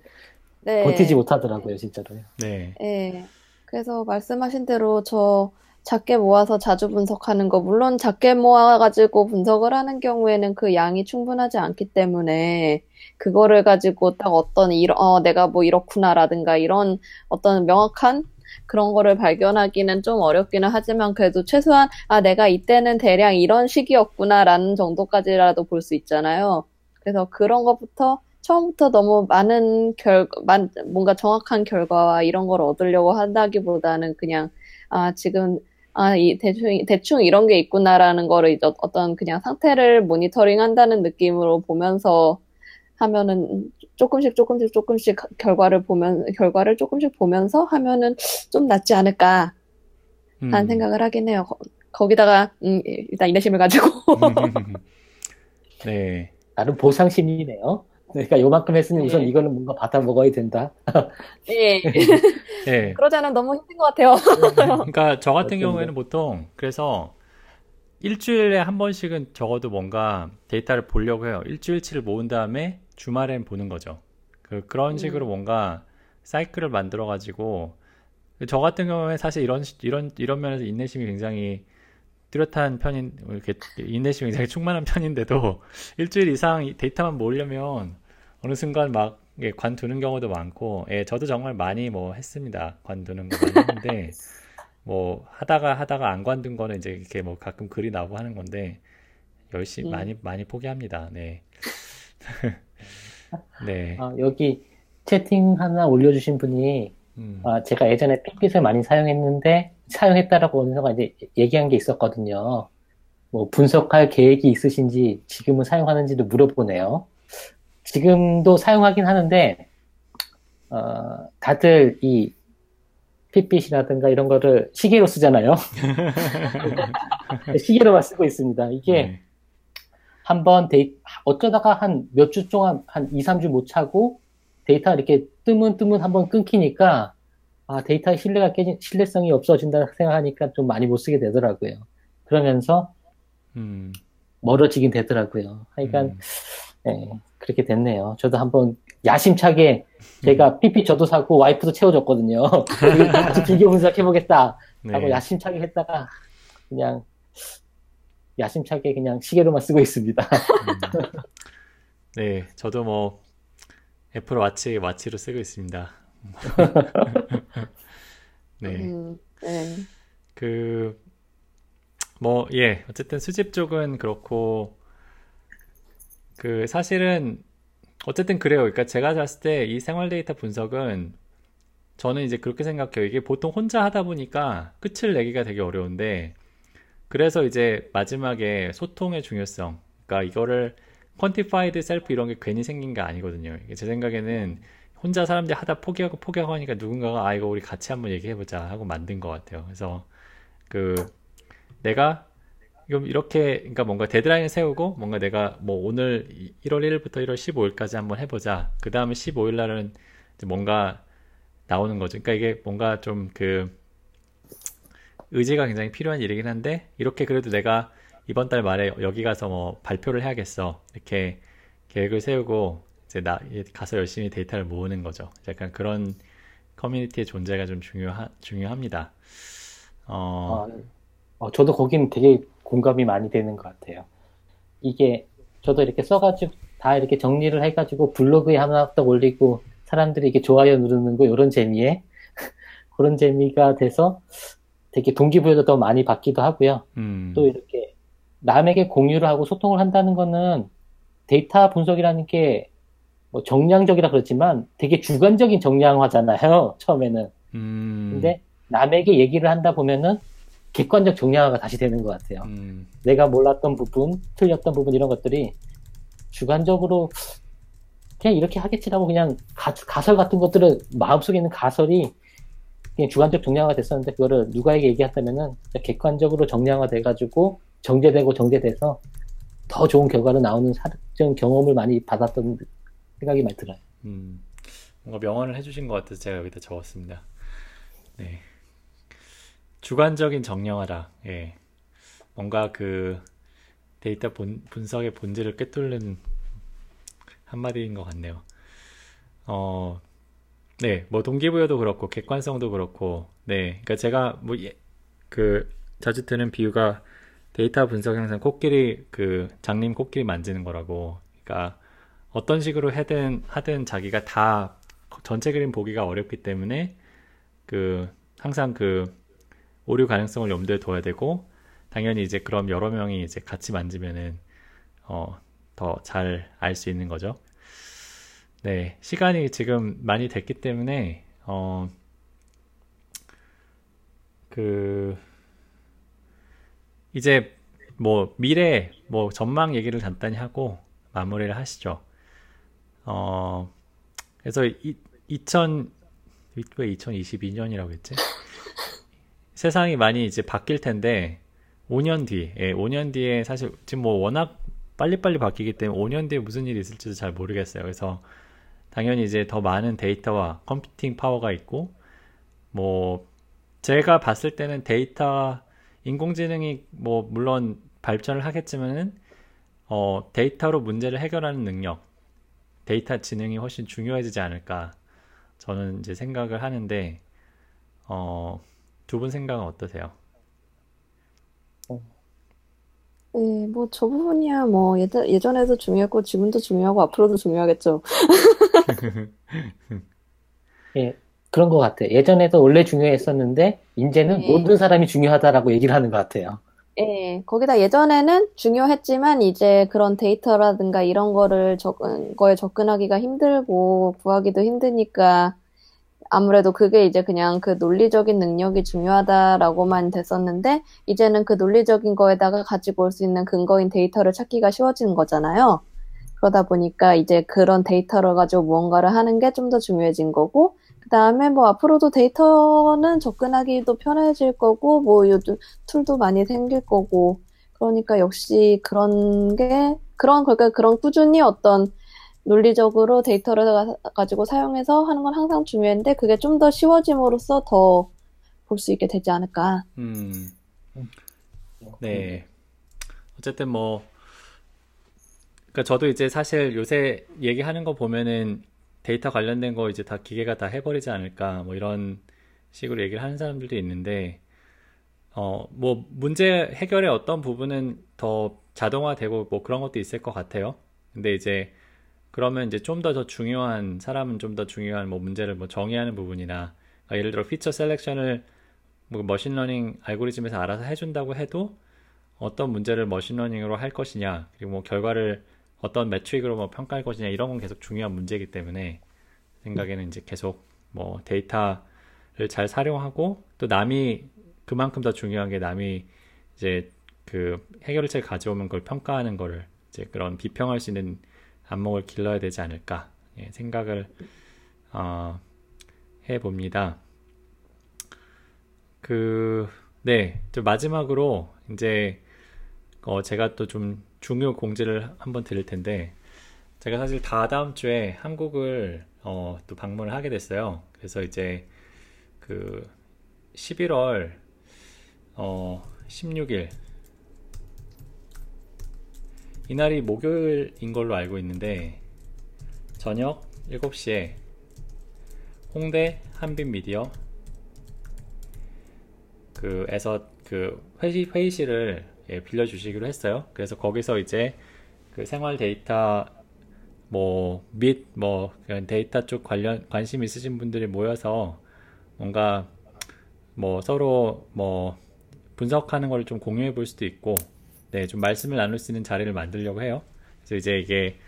네. 버티지 못하더라고요, 진짜로요. 네, 예. 그래서 말씀하신 대로 저 작게 모아서 자주 분석하는 거, 물론 작게 모아가지고 분석을 하는 경우에는 그 양이 충분하지 않기 때문에 그거를 가지고 딱 어떤 이러, 어, 내가 뭐 이렇구나라든가 이런 어떤 명확한 그런 거를 발견하기는 좀 어렵기는 하지만 그래도 최소한 아, 내가 이때는 대략 이런 식이었구나라는 정도까지라도 볼 수 있잖아요. 그래서 그런 것부터 처음부터 너무 많은 결, 만, 뭔가 정확한 결과와 이런 걸 얻으려고 한다기보다는 그냥, 아, 지금, 아, 이, 대충, 대충 이런 게 있구나라는 거를 이제 어떤 그냥 상태를 모니터링 한다는 느낌으로 보면서 하면은 조금씩 조금씩 조금씩 결과를 보면, 결과를 조금씩 보면서 하면은 좀 낫지 않을까 하는 음, 생각을 하긴 해요. 거, 거기다가, 음, 일단 인내심을 가지고. 네, 나름 보상심리네요. 그러니까 요만큼 했으니 우선 예. 이거는 뭔가 받아 먹어야 된다. 예. 네. 그러지 않으면 너무 힘든 것 같아요. 그러니까 저 같은. 경우에는 보통 그래서 일주일에 한 번씩은 적어도 뭔가 데이터를 보려고 해요. 일주일치를 모은 다음에 주말엔 보는 거죠. 그 그런 음. 식으로 뭔가 사이클을 만들어 가지고 저 같은 경우에 사실 이런 이런 이런 면에서 인내심이 굉장히 뚜렷한 편인 이렇게 인내심이 굉장히 충만한 편인데도 일주일 이상 데이터만 모으려면 어느 순간 막 예, 관두는 경우도 많고 예, 저도 정말 많이 뭐 했습니다. 관두는 거 많이 했는데 뭐 하다가 하다가 안 관둔 거는 이제 이렇게 뭐 가끔 글이 나오고 하는 건데 열심히 음. 많이 많이 포기합니다. 네. 네. 아, 여기 채팅 하나 올려주신 분이 음. 아, 제가 예전에 핏빛을 많이 사용했는데 사용했다라고 어느가 이제 얘기한 게 있었거든요. 뭐 분석할 계획이 있으신지 지금은 사용하는지도 물어보네요. 지금도 사용하긴 하는데 어, 다들 이 Fitbit이라든가 이런 거를 시계로 쓰잖아요. 시계로만 쓰고 있습니다. 이게 네. 한번 데이 어쩌다가 한 몇 주 동안 한 2, 3주 못 차고 데이터가 이렇게 뜨문뜨문 한번 끊기니까 아 데이터의 신뢰가 깨진 신뢰성이 없어진다 생각하니까 좀 많이 못 쓰게 되더라고요. 그러면서 음. 멀어지긴 되더라고요. 하여간 음. 예, 그렇게 됐네요. 저도 한번 야심차게 제가 PP 저도 사고 와이프도 채워줬거든요. 같이 비교 분석해보겠다 하고 네. 야심차게 했다가 그냥 야심차게 그냥 시계로만 쓰고 있습니다. 음. 네, 저도 뭐 애플 와치 와치로 쓰고 있습니다. 네, 음, 네. 그 뭐 예, 어쨌든 수집 쪽은 그렇고 그 사실은 어쨌든 그래요. 그러니까 제가 봤을 때 이 생활 데이터 분석은 저는 이제 그렇게 생각해요. 이게 보통 혼자 하다 보니까 끝을 내기가 되게 어려운데 그래서 이제 마지막에 소통의 중요성. 그러니까 이거를 Quantified Self 이런 게 괜히 생긴 게 아니거든요. 제 생각에는 혼자 사람들이 하다 포기하고 포기하고 하니까 누군가가 아 이거 우리 같이 한번 얘기해 보자 하고 만든 것 같아요. 그래서 그 내가 이거 이렇게 그러니까 뭔가 데드라인을 세우고 뭔가 내가 뭐 오늘 1월 1일부터 1월 15일까지 한번 해보자. 그 다음에 15일 날은 뭔가 나오는 거죠. 그러니까 이게 뭔가 좀 그 의지가 굉장히 필요한 일이긴 한데 이렇게 그래도 내가 이번 달 말에 여기 가서 뭐 발표를 해야겠어. 이렇게 계획을 세우고 이제 나 가서 열심히 데이터를 모으는 거죠. 약간 그런 커뮤니티의 존재가 좀 중요하, 중요합니다. 어, 어, 어, 저도 거기는 되게 공감이 많이 되는 것 같아요. 이게 저도 이렇게 써가지고 다 이렇게 정리를 해가지고 블로그에 하나 딱 올리고 사람들이 이렇게 좋아요 누르는 거 이런 재미에 그런 재미가 돼서 되게 동기부여도 더 많이 받기도 하고요. 음, 또 이렇게 남에게 공유를 하고 소통을 한다는 거는 데이터 분석이라는 게 뭐 정량적이라 그렇지만 되게 주관적인 정량화잖아요. 처음에는. 음, 근데 남에게 얘기를 한다 보면은 객관적 정량화가 다시 되는 것 같아요. 음, 내가 몰랐던 부분, 틀렸던 부분 이런 것들이 주관적으로 그냥 이렇게 하겠지라고 그냥 가, 가설 같은 것들은 마음속에 있는 가설이 그냥 주관적 정량화가 됐었는데 그거를 누가에게 얘기했다면은 객관적으로 정량화 돼가지고 정제되고 정제돼서 더 좋은 결과로 나오는 사전 경험을 많이 받았던 생각이 많이 들어요. 음. 뭔가 명언을 해주신 것 같아서 제가 여기다 적었습니다. 네. 주관적인 정량화라. 예. 뭔가 그 데이터 본, 분석의 본질을 꿰뚫는 한마디인 것 같네요. 어, 네, 뭐 동기부여도 그렇고 객관성도 그렇고, 네, 그러니까 제가 뭐 그 자주 드는 비유가 데이터 분석 항상 코끼리 그 장님 코끼리 만지는 거라고. 그러니까 어떤 식으로 하든 하든 자기가 다 전체 그림 보기가 어렵기 때문에 그 항상 그 오류 가능성을 염두에 둬야 되고 당연히 이제 그럼 여러 명이 이제 같이 만지면은 어 더 잘 알 수 있는 거죠. 네, 시간이 지금 많이 됐기 때문에 어 그 이제 뭐 미래 뭐 전망 얘기를 간단히 하고 마무리를 하시죠. 어 그래서 이, 2000 왜 2022년이라고 했지? 세상이 많이 이제 바뀔 텐데 5년 뒤, 예, 5년 뒤에 사실 지금 뭐 워낙 빨리빨리 바뀌기 때문에 5년 뒤에 무슨 일이 있을지도 잘 모르겠어요. 그래서 당연히 이제 더 많은 데이터와 컴퓨팅 파워가 있고 뭐 제가 봤을 때는 데이터 인공지능이 뭐 물론 발전을 하겠지만은 어 데이터로 문제를 해결하는 능력 데이터 지능이 훨씬 중요해지지 않을까 저는 이제 생각을 하는데 어, 두 분 생각은 어떠세요? 네, 뭐 저 부분이야 뭐 예전, 예전에도 중요했고 지금도 중요하고 앞으로도 중요하겠죠. 예, 그런 것 같아요. 예전에도 원래 중요했었는데 이제는 네. 모든 사람이 중요하다라고 얘기를 하는 것 같아요. 예, 거기다 예전에는 중요했지만 이제 그런 데이터라든가 이런 거를 접근, 거에 접근하기가 힘들고 구하기도 힘드니까 아무래도 그게 이제 그냥 그 논리적인 능력이 중요하다라고만 됐었는데 이제는 그 논리적인 거에다가 가지고 올 수 있는 근거인 데이터를 찾기가 쉬워지는 거잖아요. 그러다 보니까 이제 그런 데이터를 가지고 무언가를 하는 게 좀 더 중요해진 거고 그 다음에 뭐 앞으로도 데이터는 접근하기도 편해질 거고 뭐 요즘 툴도 많이 생길 거고 그러니까 역시 그런 게 그런 그러니까 그런 꾸준히 어떤 논리적으로 데이터를 가, 가지고 사용해서 하는 건 항상 중요한데 그게 좀 더 쉬워짐으로써 더 볼 수 있게 되지 않을까. 음, 네. 어쨌든 뭐, 그러니까 저도 이제 사실 요새 얘기하는 거 보면은 데이터 관련된 거 이제 다 기계가 다 해버리지 않을까 뭐 이런 식으로 얘기를 하는 사람들도 있는데 어 뭐 문제 해결의 어떤 부분은 더 자동화되고 뭐 그런 것도 있을 것 같아요. 근데 이제 그러면 이제 좀 더 더 중요한 사람은 좀 더 중요한 뭐 문제를 뭐 정의하는 부분이나 그러니까 예를 들어 feature selection을 뭐 machine learning 알고리즘에서 알아서 해준다고 해도 어떤 문제를 machine learning으로 할 것이냐 그리고 뭐 결과를 어떤 metric으로 뭐 평가할 것이냐 이런 건 계속 중요한 문제이기 때문에 생각에는 이제 계속 뭐 데이터를 잘 활용하고 또 남이 그만큼 더 중요한 게 남이 이제 그 해결책을 가져오면 그걸 평가하는 거를 이제 그런 비평할 수 있는 안목을 길러야 되지 않을까 예, 생각을 어, 해봅니다. 그, 네, 저 마지막으로 이제 어, 제가 또 좀 중요 공지를 한번 드릴 텐데 제가 사실 다 다음 주에 한국을 어, 또 방문을 하게 됐어요. 그래서 이제 그 11월 어, 16일 이날이 목요일인 걸로 알고 있는데 저녁 7시에 홍대 한빛 미디어 그에서 그 회의 회의실을 예, 빌려주시기로 했어요. 그래서 거기서 이제 그 생활 데이터 뭐 및뭐 데이터 쪽 관련 관심 있으신 분들이 모여서 뭔가 뭐 서로 뭐 분석하는 걸 좀 공유해 볼 수도 있고 네, 좀 말씀을 나눌 수 있는 자리를 만들려고 해요. 그래서 이제 이게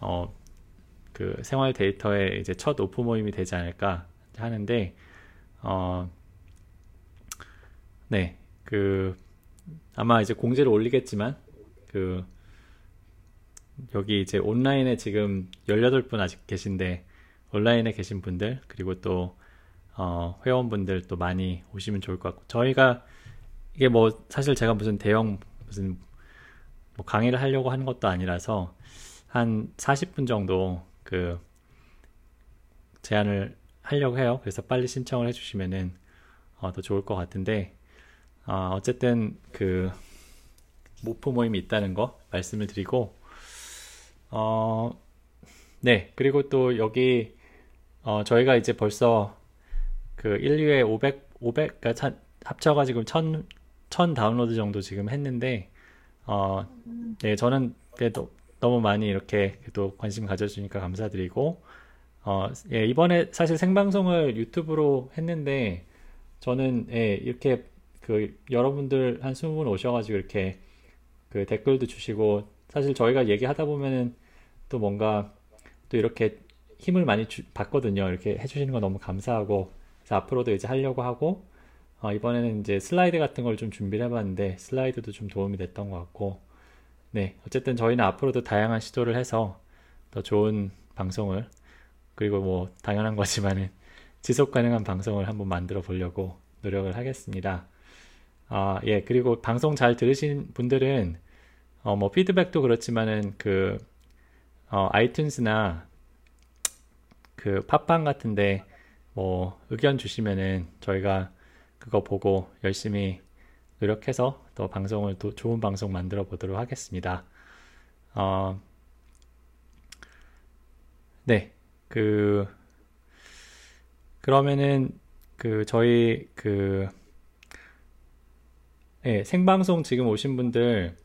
어 그 생활 데이터의 이제 첫 오프 모임이 되지 않을까 하는데 어 네, 그 아마 이제 공지를 올리겠지만 그 여기 이제 온라인에 지금 18분 아직 계신데 온라인에 계신 분들 그리고 또 어, 회원분들 또 많이 오시면 좋을 것 같고 저희가 이게 뭐 사실 제가 무슨 대형 무슨 뭐 강의를 하려고 하는 것도 아니라서 한 40분 정도 그 제안을 하려고 해요. 그래서 빨리 신청을 해주시면은 어, 더 좋을 것 같은데 어, 어쨌든 그 모프 모임이 있다는 거 말씀을 드리고 어, 네 그리고 또 여기 어, 저희가 이제 벌써 그 1류에 500 500 그러니까 합쳐가지고 1000 1000 다운로드 정도 지금 했는데 어, 네 저는 그래도 너무 많이 이렇게 또 관심 가져주니까 감사드리고 어, 예, 이번에 사실 생방송을 유튜브로 했는데 저는 예, 이렇게 그 여러분들 한 20분 오셔가지고 이렇게 그 댓글도 주시고 사실 저희가 얘기하다 보면은 또 뭔가 또 이렇게 힘을 많이 주, 받거든요. 이렇게 해주시는 거 너무 감사하고 그래서 앞으로도 이제 하려고 하고 어, 이번에는 이제 슬라이드 같은 걸 좀 준비를 해봤는데 슬라이드도 좀 도움이 됐던 것 같고 네 어쨌든 저희는 앞으로도 다양한 시도를 해서 더 좋은 방송을 그리고 뭐 당연한 거지만은 지속 가능한 방송을 한번 만들어 보려고 노력을 하겠습니다. 아, 예, 그리고 방송 잘 들으신 분들은 어, 뭐 피드백도 그렇지만은 그 어, 아이튠즈나 그 팟빵 같은데 뭐 의견 주시면은 저희가 그거 보고 열심히 노력해서 또 방송을 또 좋은 방송 만들어 보도록 하겠습니다. 어, 네, 그 그러면은 그 저희 그 네, 생방송 지금 오신 분들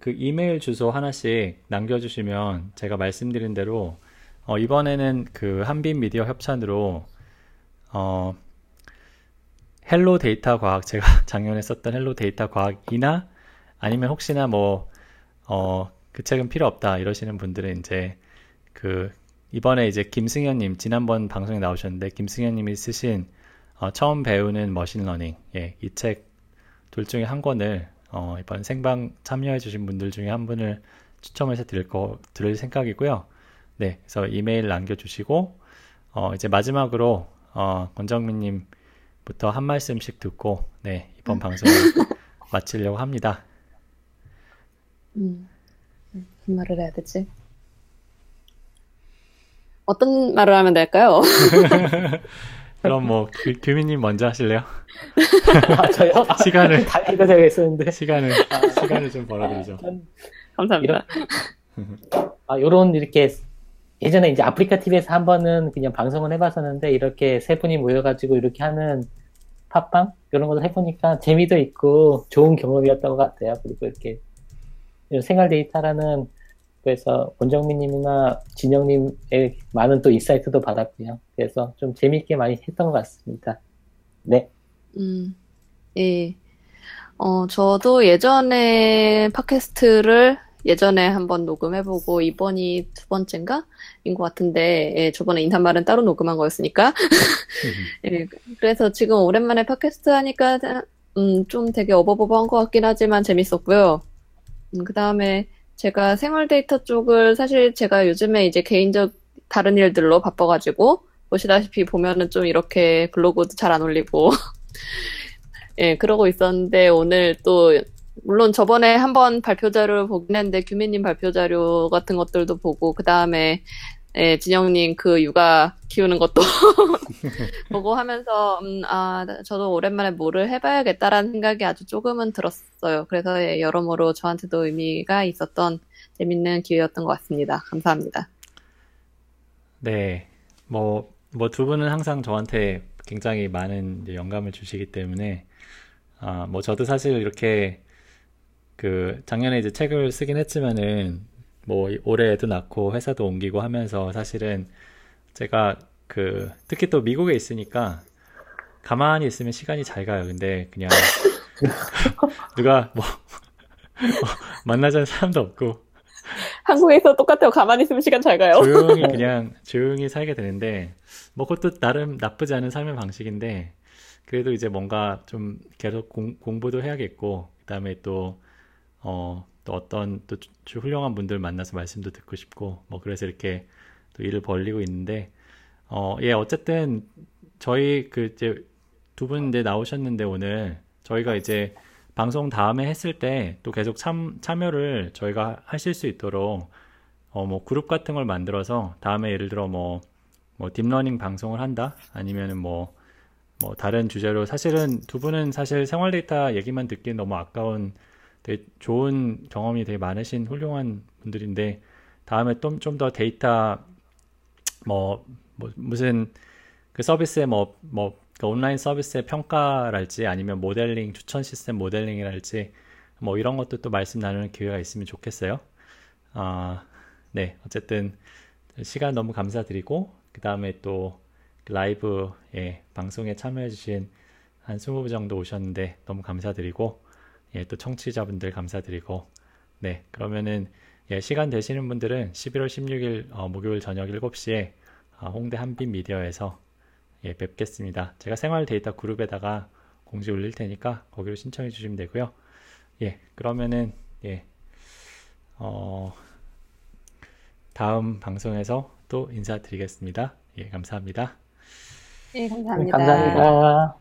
그 이메일 주소 하나씩 남겨주시면 제가 말씀드린 대로 어, 이번에는 그 한빛 미디어 협찬으로 어, Hello 데이터 과학 제가 작년에 썼던 Hello 데이터 과학이나 아니면 혹시나 뭐 어, 그 책은 필요 없다 이러시는 분들은 이제 그 이번에 이제 김승현님 지난번 방송에 나오셨는데 김승현님이 쓰신 어, 처음 배우는 machine learning 예, 이 책 둘 중에 한 권을 어, 이번 생방 참여해주신 분들 중에 한 분을 추첨해서 드릴 거 드릴 생각이고요. 네, 그래서 이메일 남겨주시고 어, 이제 마지막으로 어, 권정민님부터 한 말씀씩 듣고 네 이번 방송을 마치려고 합니다. 음, 무슨 말을 해야 되지? 어떤 말을 하면 될까요? 그럼 뭐 그, 규민님 먼저 하실래요? 아, 저요? 시간을 다 이거 제가 했었는데. 시간을 시간을 좀 벌어드리죠. 감사합니다. 아, 요런 이렇게 예전에 이제 아프리카 TV에서 한 번은 그냥 방송을 해봤었는데 이렇게 세 분이 모여가지고 이렇게 하는 팟빵 이런 것도 해보니까 재미도 있고 좋은 경험이었던 것 같아요. 그리고 이렇게 생활 데이터라는 그래서 권정민님이나 진영님의 많은 또 인사이트도 받았고요. 그래서 좀 재미있게 많이 했던 것 같습니다. 네. 음, 예. 어, 저도 예전에 팟캐스트를 예전에 한번 녹음해보고 이번이 두 번째인가? 인 것 같은데, 예, 저번에 인사말은 따로 녹음한 거였으니까. 예, 그래서 지금 오랜만에 팟캐스트 하니까, 음, 좀 되게 어버버버한 것 같긴 하지만 재밌었고요. 음, 그 다음에 제가 생활 데이터 쪽을 사실 제가 요즘에 이제 개인적 다른 일들로 바빠가지고, 보시다시피 보면은 좀 이렇게 블로그도 잘 안 올리고, 예, 그러고 있었는데 오늘 또 물론 저번에 한번 발표 자료를 보긴 했는데 규민님 발표 자료 같은 것들도 보고 그 다음에 예, 진영님 그 육아 키우는 것도 보고 하면서 음, 아 저도 오랜만에 뭐를 해봐야겠다라는 생각이 아주 조금은 들었어요. 그래서 예, 여러모로 저한테도 의미가 있었던 재밌는 기회였던 것 같습니다. 감사합니다. 네, 뭐 뭐 두 분은 항상 저한테 굉장히 많은 영감을 주시기 때문에 아, 뭐 저도 사실 이렇게 그 작년에 이제 책을 쓰긴 했지만은 뭐 올해 애도 낳고 회사도 옮기고 하면서 사실은 제가 그 특히 또 미국에 있으니까 가만히 있으면 시간이 잘 가요. 근데 그냥 누가 뭐 만나자는 사람도 없고 한국에서 똑같아요. 가만히 있으면 시간 잘 가요. 조용히 그냥 조용히 살게 되는데 뭐 그것도 나름 나쁘지 않은 삶의 방식인데 그래도 이제 뭔가 좀 계속 공, 공부도 해야겠고 그다음에 또 어, 또 어떤 또 훌륭한 분들 만나서 말씀도 듣고 싶고 뭐 그래서 이렇게 또 일을 벌리고 있는데 어, 예, 어쨌든 저희 그 이제 두 분 이제 나오셨는데 오늘 저희가 이제 방송 다음에 했을 때 또 계속 참, 참여를 저희가 하실 수 있도록 어, 뭐 그룹 같은 걸 만들어서 다음에 예를 들어 뭐, 뭐 deep learning 방송을 한다? 아니면은 뭐, 뭐 다른 주제로 사실은 두 분은 사실 생활 데이터 얘기만 듣기엔 너무 아까운 되게 좋은 경험이 되게 많으신 훌륭한 분들인데 다음에 좀 좀 더 데이터 뭐, 뭐 무슨 그 서비스의 뭐, 뭐, 그 온라인 서비스의 평가랄지 아니면 모델링, 추천 시스템 모델링이랄지 뭐 이런 것도 또 말씀 나누는 기회가 있으면 좋겠어요. 아, 네. 어쨌든 시간 너무 감사드리고 그 다음에 또 라이브 예, 방송에 참여해주신 한 20분 정도 오셨는데 너무 감사드리고 예, 또 청취자분들 감사드리고 네 그러면은 예, 시간 되시는 분들은 11월 16일 어, 목요일 저녁 7시에 어, 홍대 한빛 미디어에서 예, 뵙겠습니다. 제가 생활 데이터 그룹에다가 공지 올릴 테니까 거기로 신청해 주시면 되고요. 예, 그러면은 예, 어, 다음 방송에서 또 인사드리겠습니다. 예, 감사합니다. 예, 감사합니다. 감사합니다.